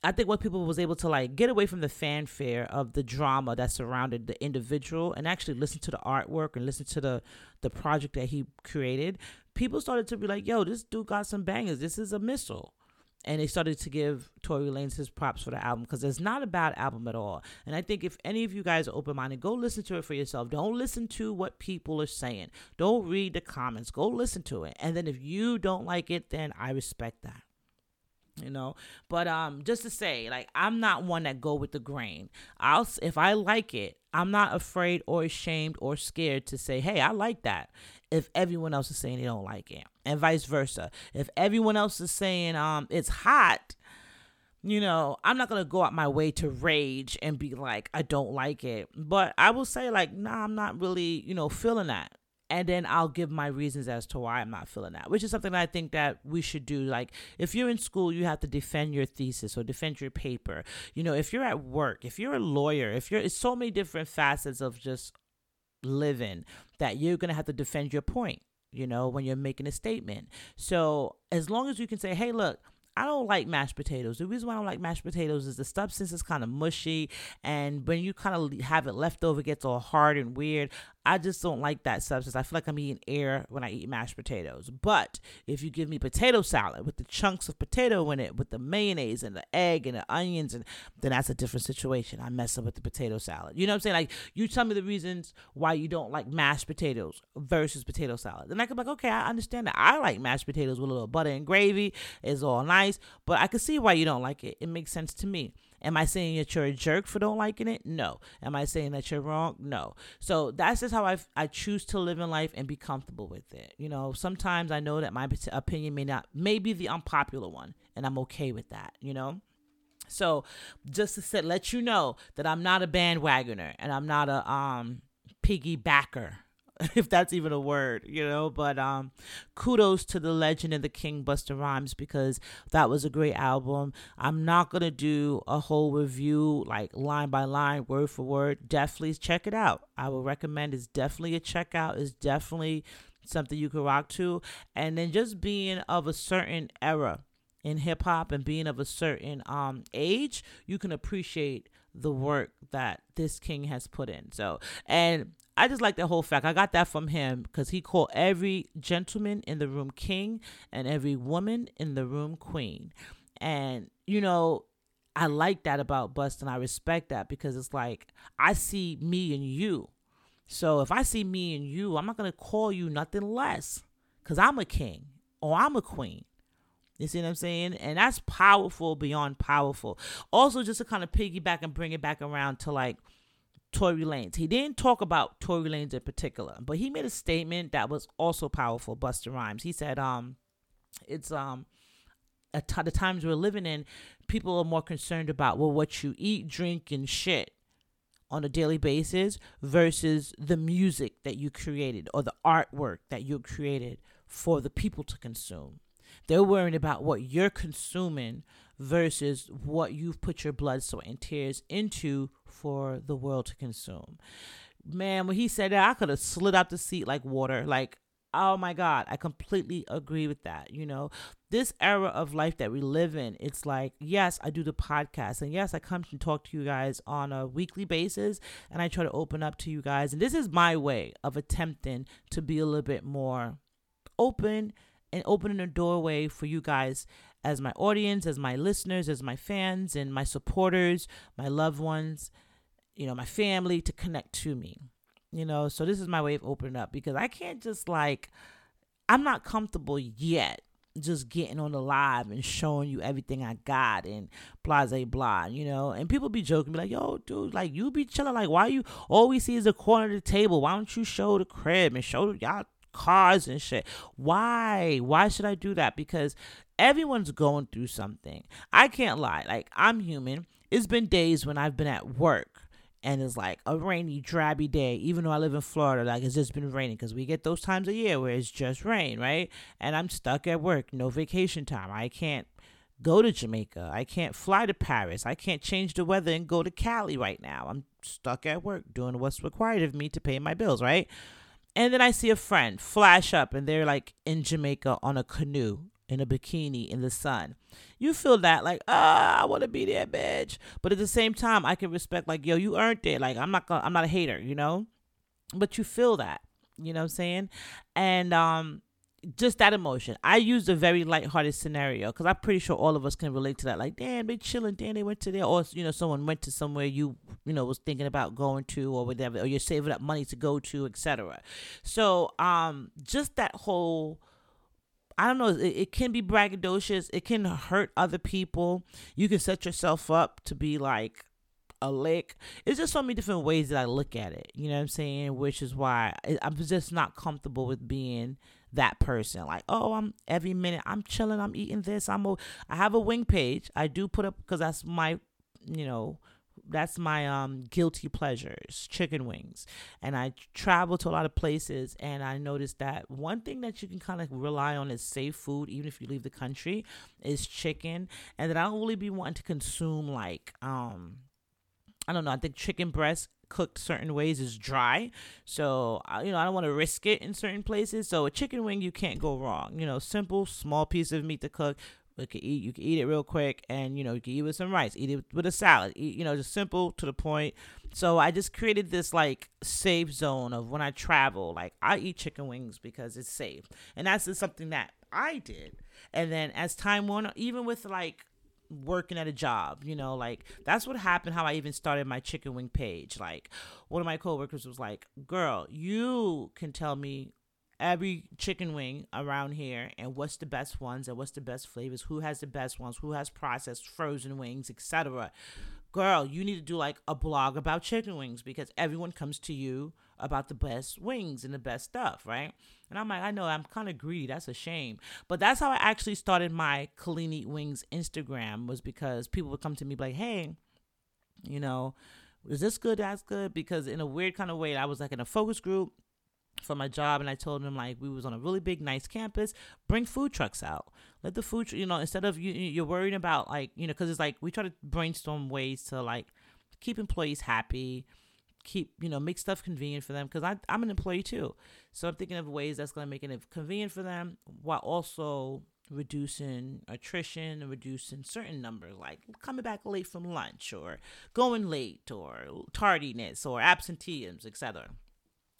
I think what people was able to like get away from the fanfare of the drama that surrounded the individual and actually listen to the artwork and listen to the the project that he created. People started to be like, "Yo, this dude got some bangers. This is a missile." and they started to give Tory Lanez his props for the album because it's not a bad album at all. And I think if any of you guys are open minded, go listen to it for yourself. Don't listen to what people are saying. Don't read the comments. Go listen to it. And then if you don't like it, then I respect that you know? But um just to say like i'm not one that go with the grain. I'll if i like it i'm not afraid or ashamed or scared to say hey i like that if everyone else is saying they don't like it and vice versa. If everyone else is saying um it's hot you know i'm not gonna go out my way to rage and be like i don't like it. But i will say like nah i'm not really you know feeling that and then I'll give my reasons as to why I'm not feeling that, which is something that I think that we should do. Like, if you're in school, you have to defend your thesis or defend your paper. You know, if you're at work, if you're a lawyer, if you're, it's so many different facets of just living that you're going to have to defend your point, you know, when you're making a statement. So, as long as you can say, hey, look, I don't like mashed potatoes. The reason why I don't like mashed potatoes is the substance is kind of mushy, and when you kind of have it left over, it gets all hard and weird. I just don't like that substance. I feel like I'm eating air when I eat mashed potatoes. But if you give me potato salad with the chunks of potato in it, with the mayonnaise and the egg and the onions, and then that's a different situation. I mess up with the potato salad. You know what I'm saying? Like you tell me the reasons why you don't like mashed potatoes versus potato salad. Then I can be like, okay, I understand that. I like mashed potatoes with a little butter and gravy. It's all nice, but I can see why you don't like it. It makes sense to me. Am I saying that you're a jerk for don't liking it? No. Am I saying that you're wrong? No. So that's just how I, I choose to live in life and be comfortable with it. You know, sometimes I know that my opinion may not, may be the unpopular one, and I'm okay with that, you know? So just to set, let you know that I'm not a bandwagoner and I'm not a um piggybacker <laughs> if that's even a word, you know. But um, kudos to the legend and the king Busta Rhymes because that was a great album. I'm not gonna do a whole review like line by line, word for word. Definitely check it out. I would recommend. It's definitely a checkout. It's definitely something you can rock to, and then just being of a certain era in hip hop and being of a certain um age, you can appreciate the work that this king has put in. So, and I just like the whole fact. I got that from him because he called every gentleman in the room king and every woman in the room queen. And, you know, I like that about Bust and I respect that because it's like I see me and you. So if I see me and you, I'm not going to call you nothing less because I'm a king or I'm a queen. You see what I'm saying? And that's powerful beyond powerful. Also, just to kind of piggyback and bring it back around to like Tory Lanez. He didn't talk about Tory Lanez in particular, but he made a statement that was also powerful. Busta Rhymes. He said, "Um, it's um." T- the times we're living in, people are more concerned about well what you eat, drink, and shit on a daily basis versus the music that you created or the artwork that you created for the people to consume. They're worrying about what you're consuming versus what you've put your blood, sweat, and tears into for the world to consume. Man, when he said that, I could have slid out the seat like water. Like, oh my God, I completely agree with that. You know, this era of life that we live in, it's like, yes, I do the podcast, and yes, I come to talk to you guys on a weekly basis, and I try to open up to you guys. And this is my way of attempting to be a little bit more open and opening a doorway for you guys as my audience, as my listeners, as my fans, and my supporters, my loved ones, you know, my family to connect to me. You know, so this is my way of opening up because I can't just like, I'm not comfortable yet just getting on the live and showing you everything I got and blah blah blah, you know. And people be joking, be like, "Yo, dude, like you be chilling, like why you all we see is the corner of the table? Why don't you show the crib and show y'all cars and shit. Why? Why should I do that? Because everyone's going through something. I can't lie. Like, I'm human. It's been days when I've been at work and it's like a rainy, drabby day, even though I live in Florida, like it's just been raining because we get those times a year where it's just rain, right? And I'm stuck at work, no vacation time. I can't go to Jamaica. I can't fly to Paris. I can't change the weather and go to Cali right now. I'm stuck at work doing what's required of me to pay my bills, right? And then I see a friend flash up and they're like in Jamaica on a canoe in a bikini in the sun. You feel that like, ah, I want to be there, bitch. But at the same time, I can respect like, yo, you earned it. Like, I'm not gonna, I'm not a hater, you know. But you feel that, you know what I'm saying? And um, just that emotion. I used a very lighthearted scenario because I'm pretty sure all of us can relate to that. Like, damn, they chilling. Damn, they went to there, or you know, someone went to somewhere you you know was thinking about going to, or whatever, or you're saving up money to go to, etc. So, um, just that whole. I don't know. It, it can be braggadocious. It can hurt other people. You can set yourself up to be like a lick. It's just so many different ways that I look at it. You know what I'm saying? Which is why I'm just not comfortable with being that person. Like, oh, I'm every minute I'm chilling, I'm eating this. I'm a, I have a wing page. I do put up because that's my, you know, that's my um guilty pleasures chicken wings and i travel to a lot of places and i noticed that one thing that you can kind of rely on is safe food even if you leave the country is chicken and that i don't really be wanting to consume like um i don't know i think chicken breast cooked certain ways is dry. So, you know, I don't want to risk it in certain places. So, a chicken wing, you can't go wrong. You know, simple, small piece of meat to cook. You can eat. You can eat it real quick, and you know you can eat with some rice. Eat it with a salad. Eat, you know, just simple to the point. So I just created this like safe zone of when I travel. Like I eat chicken wings because it's safe, and that's just something that I did. And then as time went on, even with like working at a job, you know, like that's what happened how I even started my chicken wing page. Like one of my coworkers was like, "Girl, you can tell me every chicken wing around here and what's the best ones and what's the best flavors, who has the best ones, who has processed frozen wings, etc." Girl, you need to do like a blog about chicken wings because everyone comes to you about the best wings and the best stuff, right? And I'm like, I know I'm kind of greedy. That's a shame. But that's how I actually started my Kalini Wings Instagram was because people would come to me like, hey, you know, is this good? That's good. Because in a weird kind of way, I was like in a focus group for my job and I told them like we was on a really big nice campus bring food trucks out let the food you know instead of you you're worrying about like you know because it's like we try to brainstorm ways to like keep employees happy keep you know make stuff convenient for them because I'm an employee too. So i'm thinking of ways that's going to make it convenient for them while also reducing attrition and reducing certain numbers like coming back late from lunch or going late or tardiness or absenteeism etc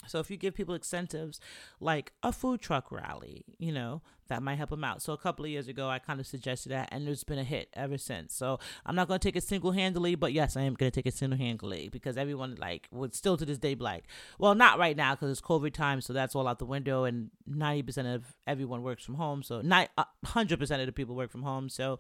so if you give people incentives like a food truck rally, you know, that might help them out. So a couple of years ago, I kind of suggested that, and it's been a hit ever since. So I'm not going to take it single handedly, but yes, I am going to take it single handedly because everyone like would still to this day be like, well, not right now because it's COVID time, so that's all out the window, and 90% of everyone works from home. So not 100% of the people work from home. So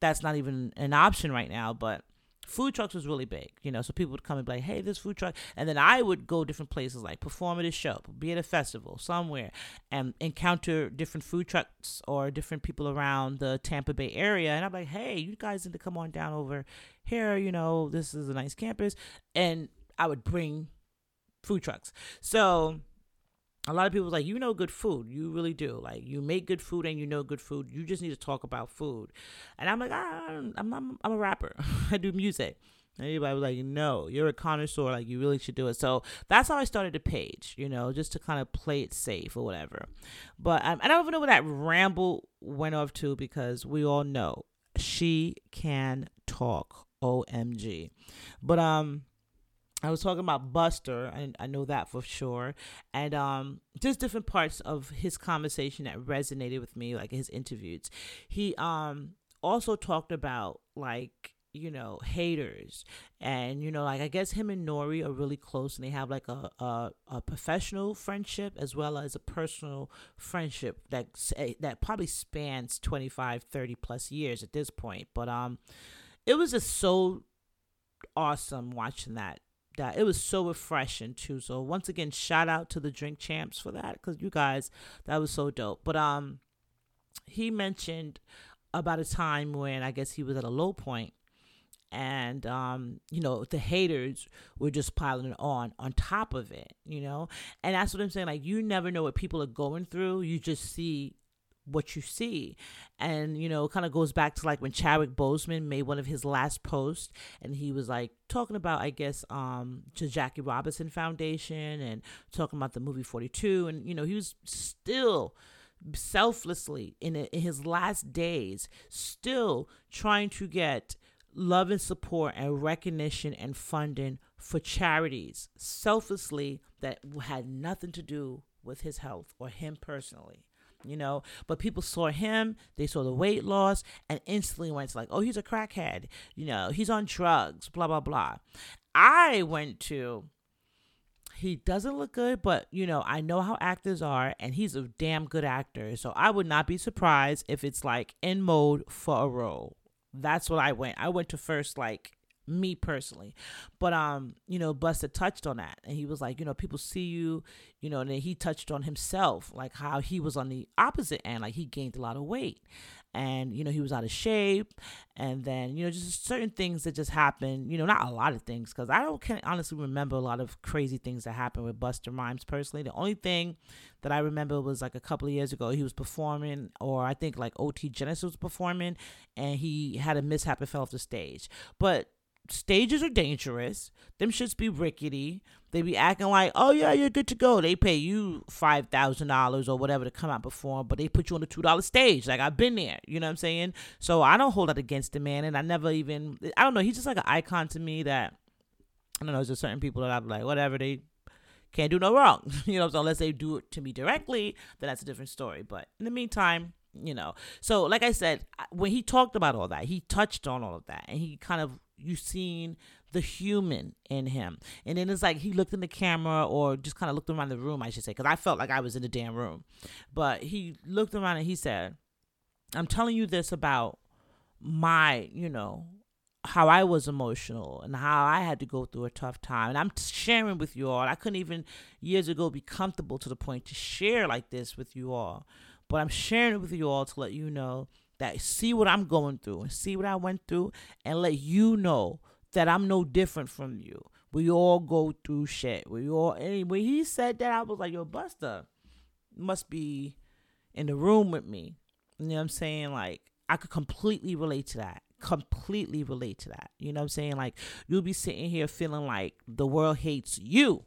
that's not even an option right now, but food trucks was really big, you know. So people would come and be like, "Hey, this food truck," and then I would go different places, like perform at a show, be at a festival somewhere, and encounter different food trucks or different people around the Tampa Bay area, and I'm like, "Hey, you guys need to come on down over here. You know, this is a nice campus," and I would bring food trucks. So a lot of people was like you know good food. You really do. Like you make good food and you know good food. You just need to talk about food. And i'm like ah, I'm, I'm, I'm a rapper. <laughs> I do music. And everybody was like no you're a connoisseur. Like you really should do it. So that's how i started the page you know just to kind of play it safe or whatever. But um, i don't even know where that ramble went off to because we all know she can talk omg but um I was talking about Busta, and I know that for sure. And um, just different parts of his conversation that resonated with me, like his interviews. He um also talked about like you know haters and you know like i guess him and N.O.R.E are really close and they have like a, a, a professional friendship as well as a personal friendship that that probably spans 25 30 plus years at this point but um it was just so awesome watching that that it was so refreshing too. So once again, shout out to the drink champs for that because you guys, that was so dope. But um, he mentioned about a time when I guess he was at a low point, and um, you know the haters were just piling on on top of it, you know, and that's what I'm saying. Like you never know what people are going through. You just see what you see. And, you know, kind of goes back to like when Chadwick Boseman made one of his last posts and he was like talking about, I guess, um, to Jackie Robinson Foundation and talking about the movie 42. And, you know, he was still selflessly in, in his last days, still trying to get love and support and recognition and funding for charities selflessly that had nothing to do with his health or him personally you know. But people saw him, they saw the weight loss, and instantly went like, oh, he's a crackhead, you know, he's on drugs, blah blah blah. I went to. He doesn't look good, but you know, I know how actors are, and he's a damn good actor. So I would not be surprised if it's like in mode for a role. That's what I went. I went to first like me personally. But um, you know, Busta touched on that and he was like, you know, people see you, you know, and then he touched on himself, like how he was on the opposite end, like he gained a lot of weight. And, you know, he was out of shape. And then, you know, just certain things that just happened, you know, not a lot of things, because I don't can honestly remember a lot of crazy things that happened with Busta Rhymes personally. The only thing that I remember was like a couple of years ago, he was performing, or I think like OT Genesis was performing, and he had a mishap and fell off the stage. But stages are dangerous. Them shits be rickety. They be acting like, oh yeah, you're good to go. They pay you five thousand dollars or whatever to come out perform, but they put you on the two dollar stage. Like I've been there. You know what I'm saying? So I don't hold that against the man, and I never even. I don't know. He's just like an icon to me. That I don't know. There's certain people that I'm like, whatever they can't do no wrong. <laughs> you know, so unless they do it to me directly, then that's a different story. But in the meantime, you know. So like I said, when he talked about all that, he touched on all of that, and he kind of you seen the human in him. And then it's like he looked in the camera or just kind of looked around the room, I should say, because I felt like I was in the damn room. But he looked around and he said, I'm telling you this about my, you know, how I was emotional and how I had to go through a tough time. And I'm sharing with you all. I couldn't even years ago be comfortable to the point to share like this with you all. But I'm sharing it with you all to let you know that see what I'm going through and see what I went through and let you know that I'm no different from you. We all go through shit. We all when he said that I was like, yo, Busta must be in the room with me. You know what I'm saying? Like I could completely relate to that. Completely relate to that. You know what I'm saying? Like you'll be sitting here feeling like the world hates you.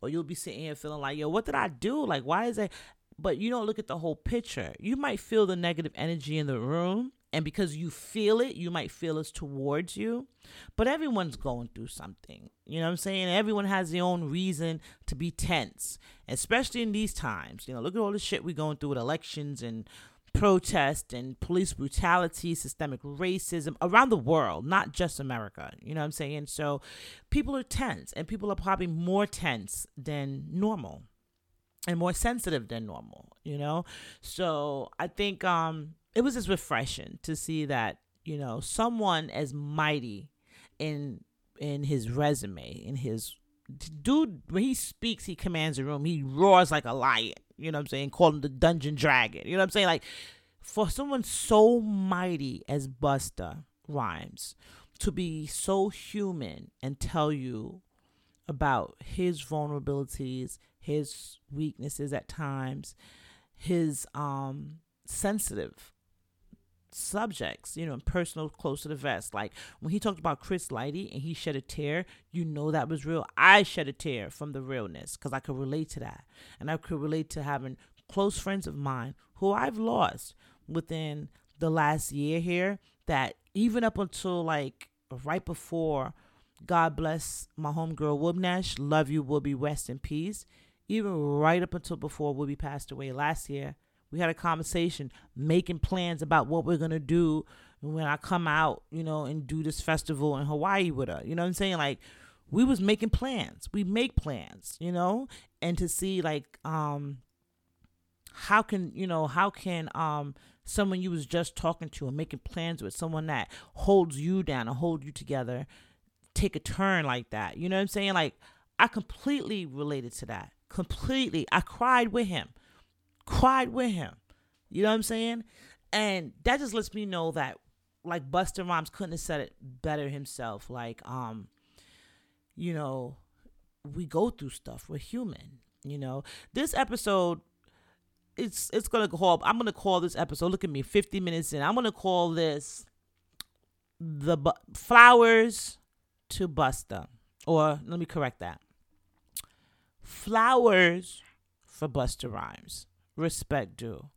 Or you'll be sitting here feeling like, yo, what did I do? Like, why is it? But you don't look at the whole picture. You might feel the negative energy in the room, and because you feel it, you might feel it's towards you. But everyone's going through something. You know what I'm saying? Everyone has their own reason to be tense, especially in these times. You know, look at all the shit we're going through with elections and protest and police brutality, systemic racism around the world, not just America. You know what I'm saying? So people are tense, and people are probably more tense than normal and more sensitive than normal, you know? So I think um it was just refreshing to see that, you know, someone as mighty in in his resume, in his dude when he speaks, he commands a room. He roars like a lion. You know what I'm saying? Call him the dungeon dragon. You know what I'm saying? Like for someone so mighty as Busta Rhymes to be so human and tell you about his vulnerabilities, his weaknesses at times, his um sensitive subjects, you know, personal close to the vest. Like when he talked about Chris Lighty and he shed a tear, you know that was real. I shed a tear from the realness because I could relate to that. And I could relate to having close friends of mine who I've lost within the last year here that even up until like right before God bless my homegirl Wubnesh. Love you, Whoopi. Rest in peace. Even right up until before Whoopi passed away last year, we had a conversation making plans about what we're gonna do when I come out, you know, and do this festival in Hawaii with her. You know what I'm saying? Like we was making plans. We make plans, you know, and to see like um how can you know how can um someone you was just talking to and making plans with someone that holds you down and hold you together take a turn like that you know what i'm saying like i completely related to that completely i cried with him cried with him you know what i'm saying and that just lets me know that like busta rhymes couldn't have said it better himself like um you know we go through stuff we're human you know this episode it's it's gonna call. I'm gonna call this episode. Look at me, 50 minutes in. I'm gonna call this the bu- flowers to Busta, or let me correct that. Flowers for Busta Rhymes. Respect due.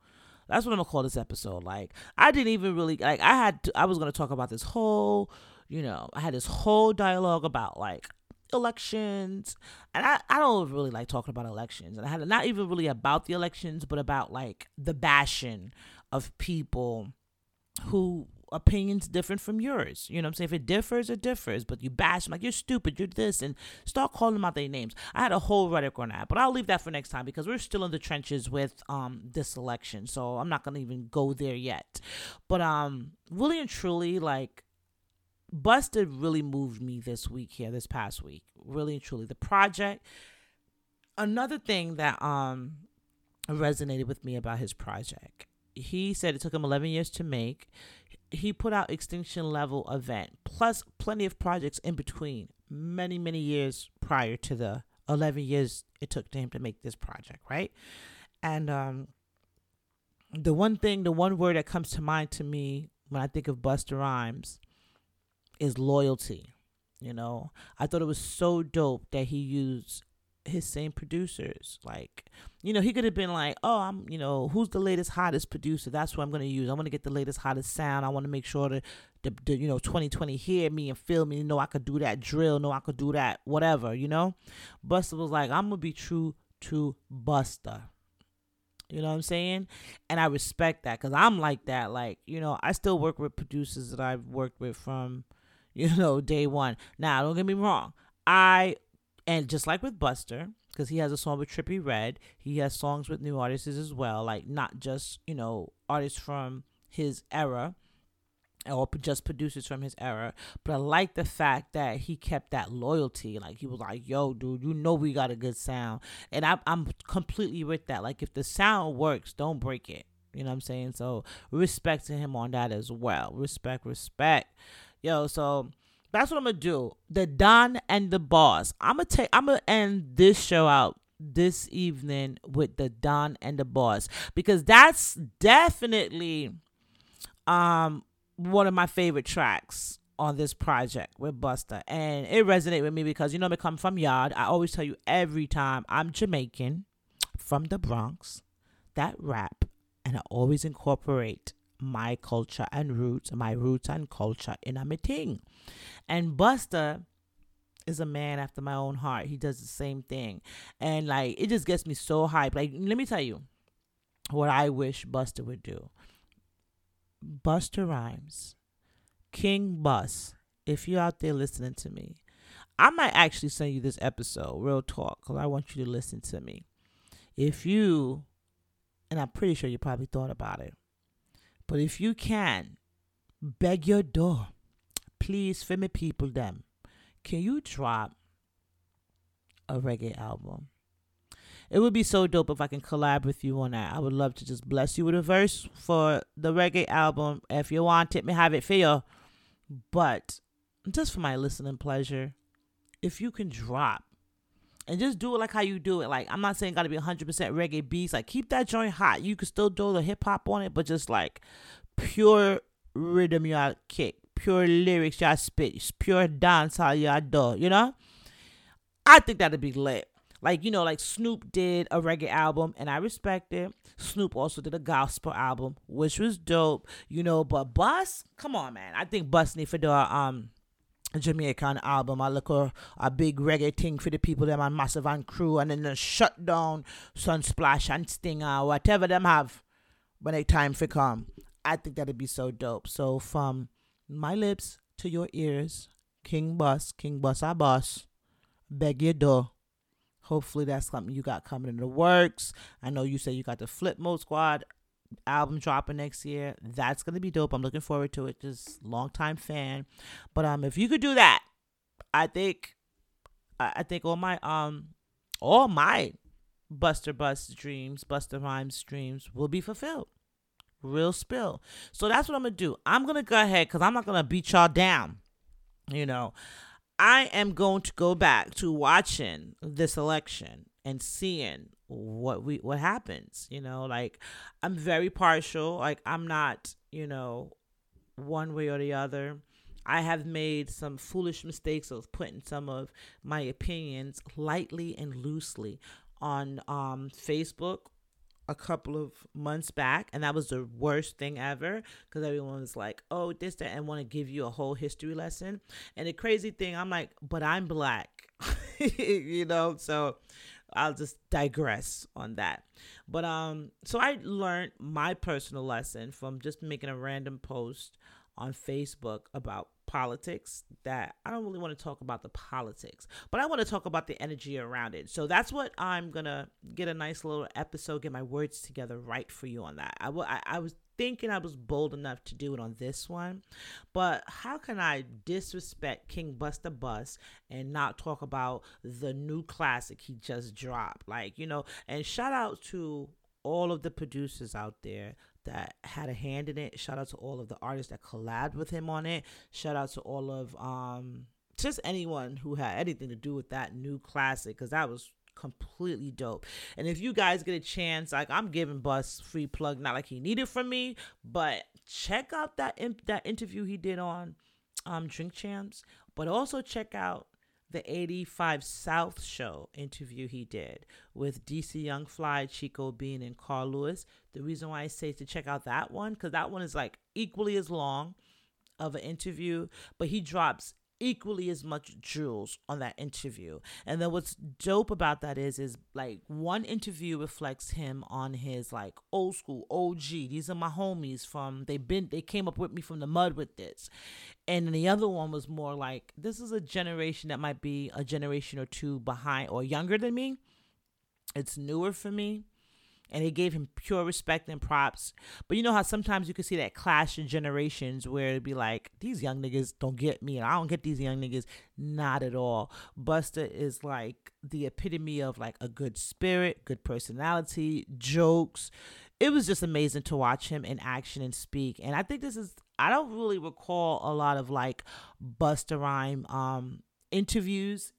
That's what I'm gonna call this episode. Like I didn't even really like. I had. To, I was gonna talk about this whole. You know, I had this whole dialogue about like elections and I, I don't really like talking about elections and i had not even really about the elections but about like the bashing of people who opinions different from yours you know what i'm saying if it differs it differs but you bash them like you're stupid you're this and start calling them out their names i had a whole rhetoric on that but i'll leave that for next time because we're still in the trenches with um this election so i'm not gonna even go there yet but um really and truly like Busta really moved me this week here, this past week. Really and truly. The project. Another thing that um resonated with me about his project. He said it took him 11 years to make. He put out Extinction Level Event, plus plenty of projects in between, many, many years prior to the 11 years it took to him to make this project, right? And um, the one thing, the one word that comes to mind to me when I think of Busta Rhymes is loyalty. You know, I thought it was so dope that he used his same producers. Like, you know, he could have been like, oh, I'm, you know, who's the latest, hottest producer? That's what I'm going to use. I want to get the latest, hottest sound. I want to make sure that, the, the, you know, 2020 hear me and feel me. Know, I could do that drill. Know I could do that, whatever, you know? Busta was like, I'm going to be true to Busta. You know what I'm saying? And I respect that because I'm like that. Like, you know, I still work with producers that I've worked with from you know, day one. Now, don't get me wrong. I, and just like with Busta, because he has a song with Trippie Redd, he has songs with new artists as well, like not just, you know, artists from his era or just producers from his era. But I like the fact that he kept that loyalty. Like he was like, "Yo, dude, you know we got a good sound," and I'm I'm completely with that. Like if the sound works, don't break it. You know what I'm saying? So respect to him on that as well. Respect, respect. Yo, so that's what I'm gonna do. The Don and the Boss. I'm gonna take. I'm gonna end this show out this evening with the Don and the Boss because that's definitely um one of my favorite tracks on this project with Busta, and it resonated with me because you know me come from Yard. I always tell you every time I'm Jamaican from the Bronx, that rap, and I always incorporate my culture and roots, my roots and culture in a meeting. And Busta is a man after my own heart. He does the same thing. And like it just gets me so hyped. Like let me tell you what I wish Busta would do. Busta Rhymes, King Bus, if you're out there listening to me, I might actually send you this episode, real talk, because I want you to listen to me. If you, and I'm pretty sure you probably thought about it, but if you can, beg your door, please, for me people, them, can you drop a reggae album? It would be so dope if I can collab with you on that. I would love to just bless you with a verse for the reggae album. If you want it, me have it for you. But just for my listening pleasure, if you can drop and just do it like how you do it. Like I'm not saying got to be 100% reggae beats. Like keep that joint hot. You can still do the hip hop on it, but just like pure rhythm y'all kick, pure lyrics y'all spit, pure dance how y'all do. You know, I think that'd be lit. Like you know, like Snoop did a reggae album, and I respect it. Snoop also did a gospel album, which was dope. You know, but Bus, come on, man. I think Bus need for the um Jamaican album. I look a, a big reggae thing for the people them on Massive and Crew and then the shut down Sunsplash and Stinger, whatever them have when it time for come. I think that'd be so dope. So from my lips to your ears, King Bus, King Bus I boss, beg your door. Hopefully that's something you got coming in the works. I know you say you got the Flip Mode Squad album dropping next year. That's gonna be dope. I'm looking forward to it. Just long time fan. But um, if you could do that, I think, I think all my um, all my Busta Bus dreams, Busta Rhymes dreams will be fulfilled. Real spill. So that's what I'm gonna do. I'm gonna go ahead because I'm not gonna beat y'all down. You know, I am going to go back to watching this election and seeing what we what happens you know like i'm very partial like i'm not you know one way or the other. I have made some foolish mistakes of putting some of my opinions lightly and loosely on um facebook a couple of months back and that was the worst thing ever because everyone was like oh this that and want to give you a whole history lesson. And the crazy thing i'm like but i'm black <laughs> you know? So I'll just digress on that. But um so I learned my personal lesson from just making a random post on Facebook about politics that I don't really want to talk about the politics, but I want to talk about the energy around it. So that's what I'm going to get a nice little episode, get my words together right for you on that. I, w- I, I was thinking I was bold enough to do it on this one, but how can I disrespect King Busta Bus and not talk about the new classic he just dropped? Like, you know, and shout out to all of the producers out there that had a hand in it. Shout out to all of the artists that collabed with him on it. Shout out to all of um just anyone who had anything to do with that new classic because that was completely dope. And if you guys get a chance, like I'm giving Bus free plug, not like he needed from me, but check out that imp- that interview he did on um Drink Champs, but also check out the 85 South show interview he did with DC Young Fly, Chico Bean, and Karlous. The reason why I say to check out that one, because that one is like equally as long of an interview, but he drops equally as much jewels on that interview. And then what's dope about that is is like one interview reflects him on his like old school OG. These are my homies from they've been they came up with me from the mud with this. And the other one was more like this is a generation that might be a generation or two behind or younger than me. It's newer for me and they gave him pure respect and props. But you know how sometimes you can see that clash in generations where it'd be like, these young niggas don't get me, and I don't get these young niggas. Not at all. Busta is like the epitome of like a good spirit, good personality, jokes. It was just amazing to watch him in action and speak. And I think this is I don't really recall a lot of like Busta Rhyme um interviews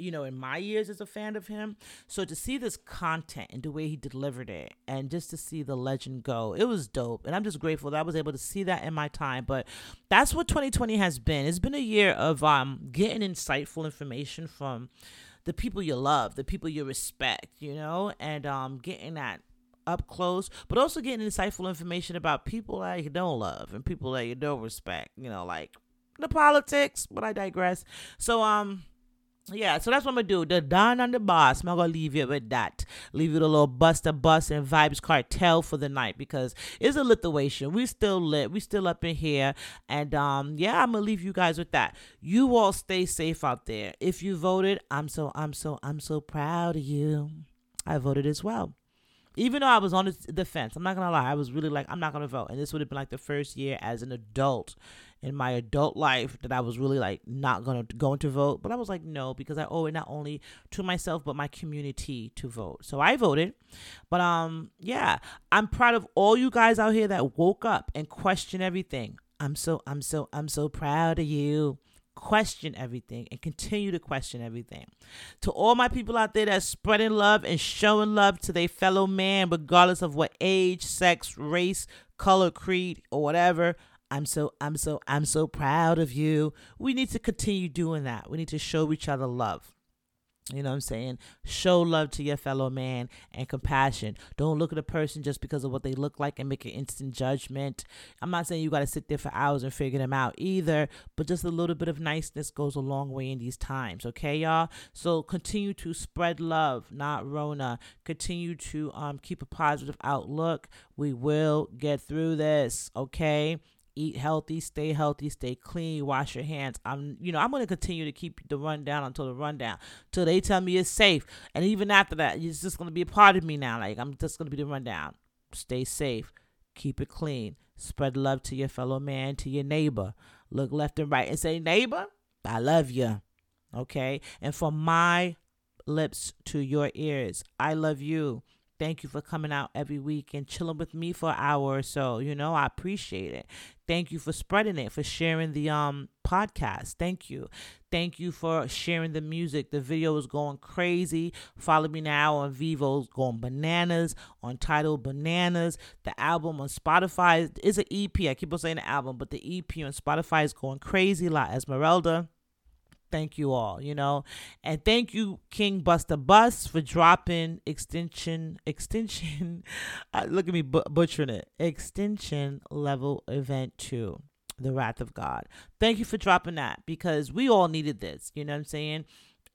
you know, in my years as a fan of him. So to see this content and the way he delivered it and just to see the legend go, it was dope. And I'm just grateful that I was able to see that in my time. But that's what 2020 has been. It's been a year of um getting insightful information from the people you love, the people you respect, you know, and um getting that up close, but also getting insightful information about people that you don't love and people that you don't respect, you know, like the politics, but I digress. So um yeah, so that's what I'm gonna do. The Don and the Boss. I'm gonna leave you with that. Leave you a little Busta Bus and Vybz Kartel for the night because it's a lituation. We still lit. We still up in here. And um, yeah, I'm gonna leave you guys with that. You all stay safe out there. If you voted, I'm so I'm so I'm so proud of you. I voted as well even though I was on the fence, I'm not gonna lie, I was really like, I'm not gonna vote. And this would have been like the first year as an adult in my adult life that I was really like not gonna going to vote. But I was like, no, because I owe it not only to myself but my community to vote. So I voted. But um, yeah, I'm proud of all you guys out here that woke up and questioned everything. I'm so I'm so I'm so proud of you question everything and continue to question everything. To all my people out there that's spreading love and showing love to their fellow man, regardless of what age, sex, race, color, creed, or whatever. I'm so I'm so I'm so proud of you. We need to continue doing that. We need to show each other love. You know what I'm saying? Show love to your fellow man and compassion. Don't look at a person just because of what they look like and make an instant judgment. I'm not saying you got to sit there for hours and figure them out either, but just a little bit of niceness goes a long way in these times, okay, y'all? So continue to spread love, not Rona. Continue to um, keep a positive outlook. We will get through this, okay? Eat healthy, stay healthy, stay clean, wash your hands. I'm, you know, I'm going to continue to keep the rundown until the rundown, till they tell me it's safe. And even after that, it's just going to be a part of me now. Like, I'm just going to be the rundown. Stay safe, keep it clean, spread love to your fellow man, to your neighbor. Look left and right and say, neighbor, I love you. Okay. And from my lips to your ears, I love you. Thank you for coming out every week and chilling with me for an hour or so. You know, I appreciate it. Thank you for spreading it, for sharing the um podcast. Thank you. Thank you for sharing the music. The video is going crazy. Follow me now on Vevo's going bananas, on Title Bananas. The album on Spotify is an EP. I keep on saying the album, but the EP on Spotify is going crazy. La Esmeralda thank you all, you know. And thank you, King Busta Bus, for dropping extension, extension, <laughs> uh, look at me butchering it, extension level event two, the Wrath of God. Thank you for dropping that because we all needed this, you know what I'm saying?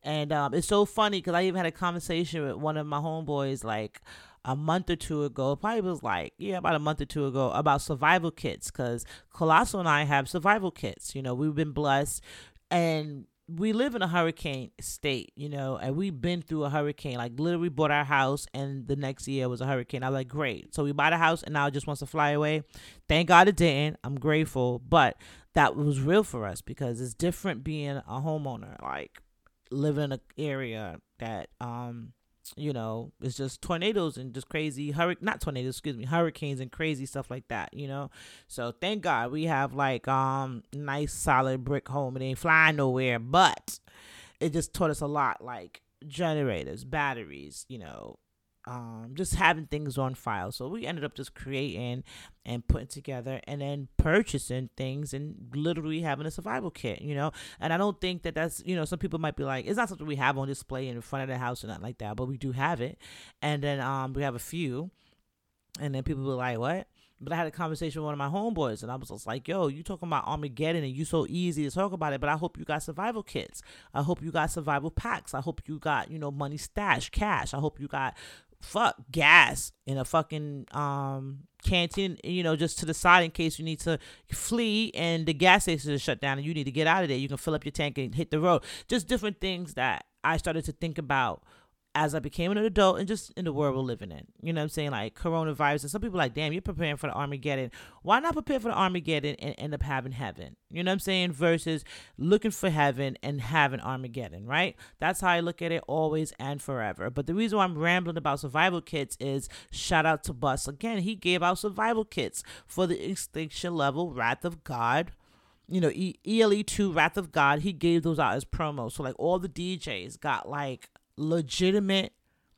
And um, it's so funny because I even had a conversation with one of my homeboys like a month or two ago. Probably was like, yeah, about a month or two ago about survival kits because Colossal and I have survival kits. You know, we've been blessed and we live in a hurricane state, you know, and we've been through a hurricane. Like literally bought our house and the next year was a hurricane. I was like, great. So we bought a house and now it just wants to fly away. Thank God it didn't. I'm grateful. But that was real for us because it's different being a homeowner, like living in an area that um you know, it's just tornadoes and just crazy hurricane not tornadoes, excuse me, hurricanes and crazy stuff like that, you know. So thank God we have like um nice solid brick home. It ain't flying nowhere, but it just taught us a lot, like generators, batteries, you know, um, just having things on file. So we ended up just creating and putting together and then purchasing things and literally having a survival kit, you know. And I don't think that that's, you know, some people might be like, it's not something we have on display in front of the house or nothing like that, but we do have it. And then um, we have a few. And then people were like, what? But I had a conversation with one of my homeboys, and I was just like, "Yo, you talking about Armageddon, and you so easy to talk about it. But I hope you got survival kits. I hope you got survival packs. I hope you got, you know, money stash, cash. I hope you got fuck gas in a fucking um canteen, you know, just to the side in case you need to flee and the gas station is shut down and you need to get out of there. You can fill up your tank and hit the road. Just different things that I started to think about as I became an adult and just in the world we're living in. You know what I'm saying? Like coronavirus. And some people like, damn, you're preparing for the Armageddon. Why not prepare for the Armageddon and end up having heaven? You know what I'm saying? Versus looking for heaven and having Armageddon, right? That's how I look at it always and forever. But the reason why I'm rambling about survival kits is shout out to Bus. Again, he gave out survival kits for the extinction level Wrath of God you know, ELE2 Wrath of God, he gave those out as promos. So like all the DJs got like legitimate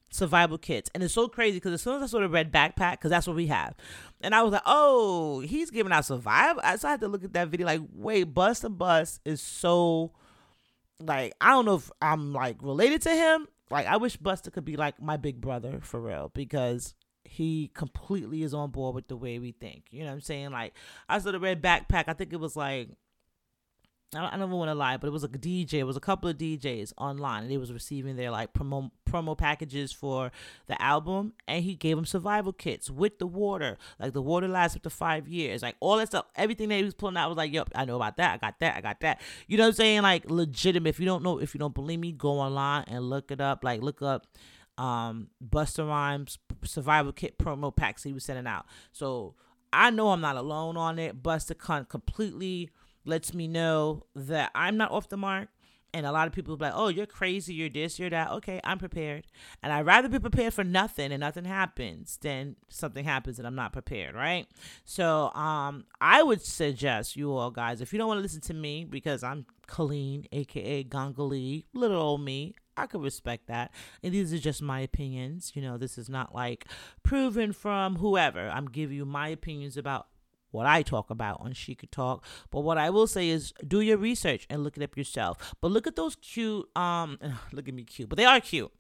survival kits. And it's so crazy because as soon as I saw the red backpack, because that's what we have, and I was like, oh, he's giving out survival. So I had to look at that video like, wait, Bust and Bus is so like I don't know if I'm like related to him. Like I wish Busta could be like my big brother for real because he completely is on board with the way we think. You know what I'm saying? Like I saw the red backpack. I think it was like I don't, want to lie, but it was a DJ. It was a couple of DJs online, and they was receiving their like promo promo packages for the album, and he gave them survival kits with the water. Like the water lasts up to five years. Like all that stuff, everything that he was pulling out was like, "Yep, I know about that. I got that. I got that." You know what I'm saying? Like legitimate. If you don't know, if you don't believe me, go online and look it up. Like look up um Busta Rhymes survival kit promo packs he was sending out. So I know I'm not alone on it. Busta Cunt completely lets me know that I'm not off the mark. And a lot of people be like, oh, you're crazy, you're this, you're that. Okay, I'm prepared. And I'd rather be prepared for nothing and nothing happens than something happens and I'm not prepared, right? So um I would suggest you all guys, if you don't want to listen to me because I'm Colleen, aka Gongali, little old me, I could respect that. And these are just my opinions. You know, this is not like proven from whoever. I'm giving you my opinions about what I talk about on She Could Talk. But what I will say is do your research and look it up yourself. But look at those cute, um, <laughs> look at me cute, but they are cute.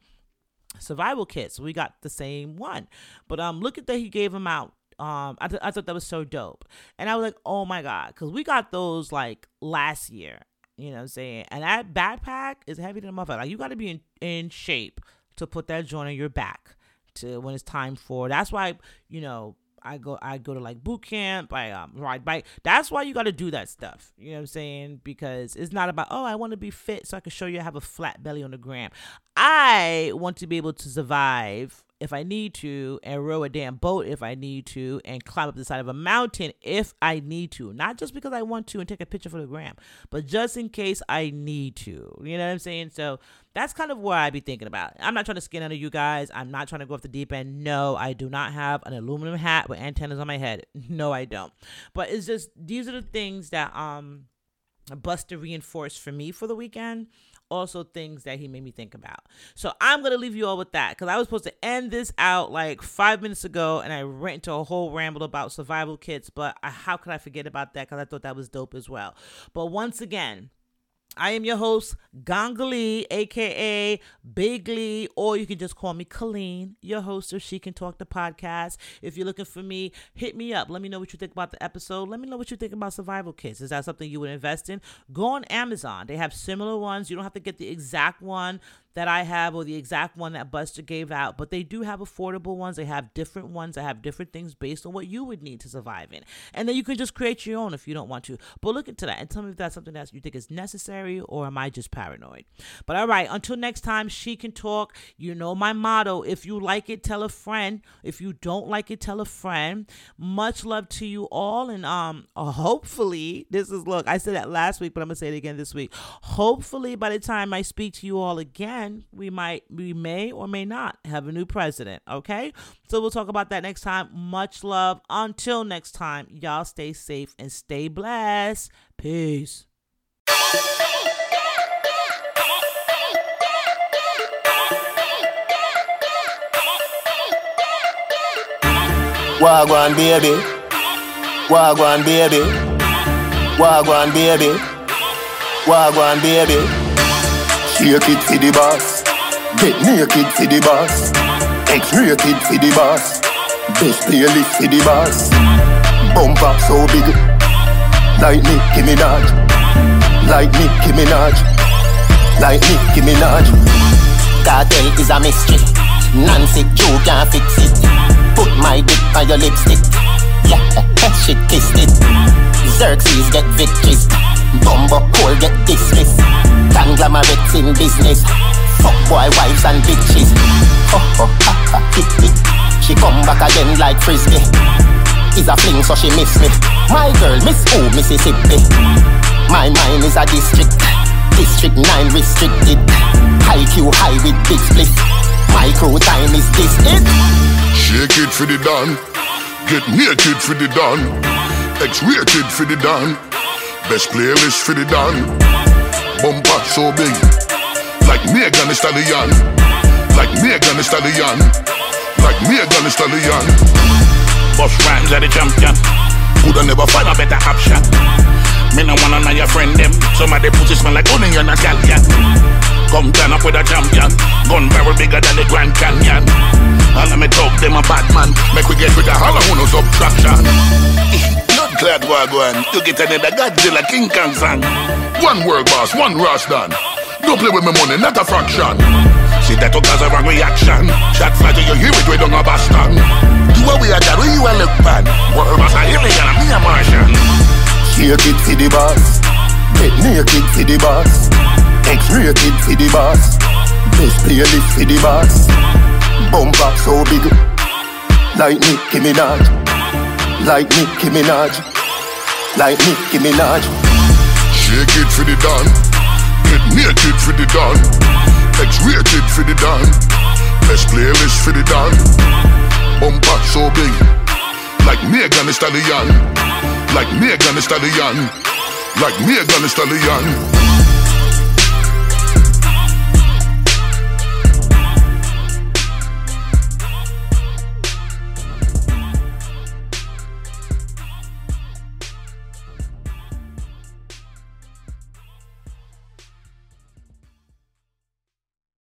Survival kits. We got the same one. But um, look at that he gave them out. Um, I, th- I thought that was so dope. And I was like, oh my God. Because we got those like last year. You know what I'm saying? And that backpack is heavy than a motherfucker. Like you got to be in, in shape to put that joint on your back to when it's time for. That's why, you know, I go I go to like boot camp, I um ride bike. That's why you got to do that stuff. You know what I'm saying? Because it's not about oh I want to be fit so I can show you I have a flat belly on the gram. I want to be able to survive if I need to, and row a damn boat if I need to, and climb up the side of a mountain if I need to. Not just because I want to and take a picture for the gram, but just in case I need to. You know what I'm saying? So that's kind of where I be thinking about. I'm not trying to skin under you guys. I'm not trying to go off the deep end. No, I do not have an aluminum hat with antennas on my head. <laughs> No, I don't. But it's just these are the things that um Busta reinforced for me for the weekend also things that he made me think about. So I'm gonna leave you all with that because I was supposed to end this out like five minutes ago, and I went into a whole ramble about survival kits. But I, how could I forget about that? Because I thought that was dope as well. But once again, I am your host, Gangali, aka Big Lee, or you can just call me Colleen, your host of She Can Talk the podcast. If you're looking for me, hit me up. Let me know what you think about the episode. Let me know what you think about survival kits. Is that something you would invest in? Go on Amazon. They have similar ones. You don't have to get the exact one that I have or the exact one that Busta gave out, but they do have affordable ones. They have different ones that have different things based on what you would need to survive in. And then you can just create your own if you don't want to. But look into that and tell me if that's something that you think is necessary or am I just paranoid? But all right, until next time, she can talk. You know my motto. If you like it, tell a friend. If you don't like it, tell a friend. Much love to you all. And um hopefully, this is look, I said that last week, but I'm gonna say it again this week. Hopefully by the time I speak to you all again we might we may or may not have a new president okay? So we'll talk about that next time. Much love. Until next time y'all stay safe and stay blessed. Peace. Wagwan baby, Wagwan baby, Wagwan baby, Wagwan baby. Shake it for the boss. Get naked for the boss. X-rated for the boss. Best playlist for the boss. Bump up so big. Like Nicki Minaj. Like Nicki Minaj. Like Nicki Minaj. Kartel is a mystery. Nancy Joe can't fix it. Put my dick on your lipstick. Yeah, <laughs> she kissed it. Xerxes get victories. Bumbo Cole get dismissed. Conglomerates in business. Fuck boy wives and bitches. Oh, oh, ha, ha, hit, hit. She come back again like frisbee. Is a fling so she miss me. My girl, Miss O, Mississippi. My mind is a district. District 9 restricted. High Q high with big split. My time is this it. Shake it for the dawn. Get naked for the dawn. X-rated for the dawn. Best playlist for the dawn. Bumper so big. Like Megan Thee Stallion. Like Megan Thee Stallion. Like Megan Thee Stallion. Boss rhymes are the champion. Coulda never find a better option. Me no wanna know your friend them. Some of the pussy smell like onion and scallion. Come turn up with a champion. Gun barrel bigger than the Grand Canyon. All of me talk them a bad man. Make we get rid of all of no subtraction. <laughs> Blood clad wagwan. You get another Godzilla King Kong song. One world boss, one Rastan. Don't play with my money, not a fraction. See that to cause a wrong reaction. Shot fire to you hear it, we don't have Boston. You are we are that, you are look bad. World boss a alien, and me a Martian. Shake it for the boss. Get naked for the boss. X-rated for the boss. Best playlist for the boss. Bump up so big. Like Nicki Minaj. Like Nicki Minaj. Like Nicki Minaj. Shake it for the dawn. Get naked for the dawn. X-rated for the dawn. Best playlist for the dawn. Bumper so big. Like Megan Thee Stallion. Like Megan Thee Stallion. Like Megan Thee Stallion.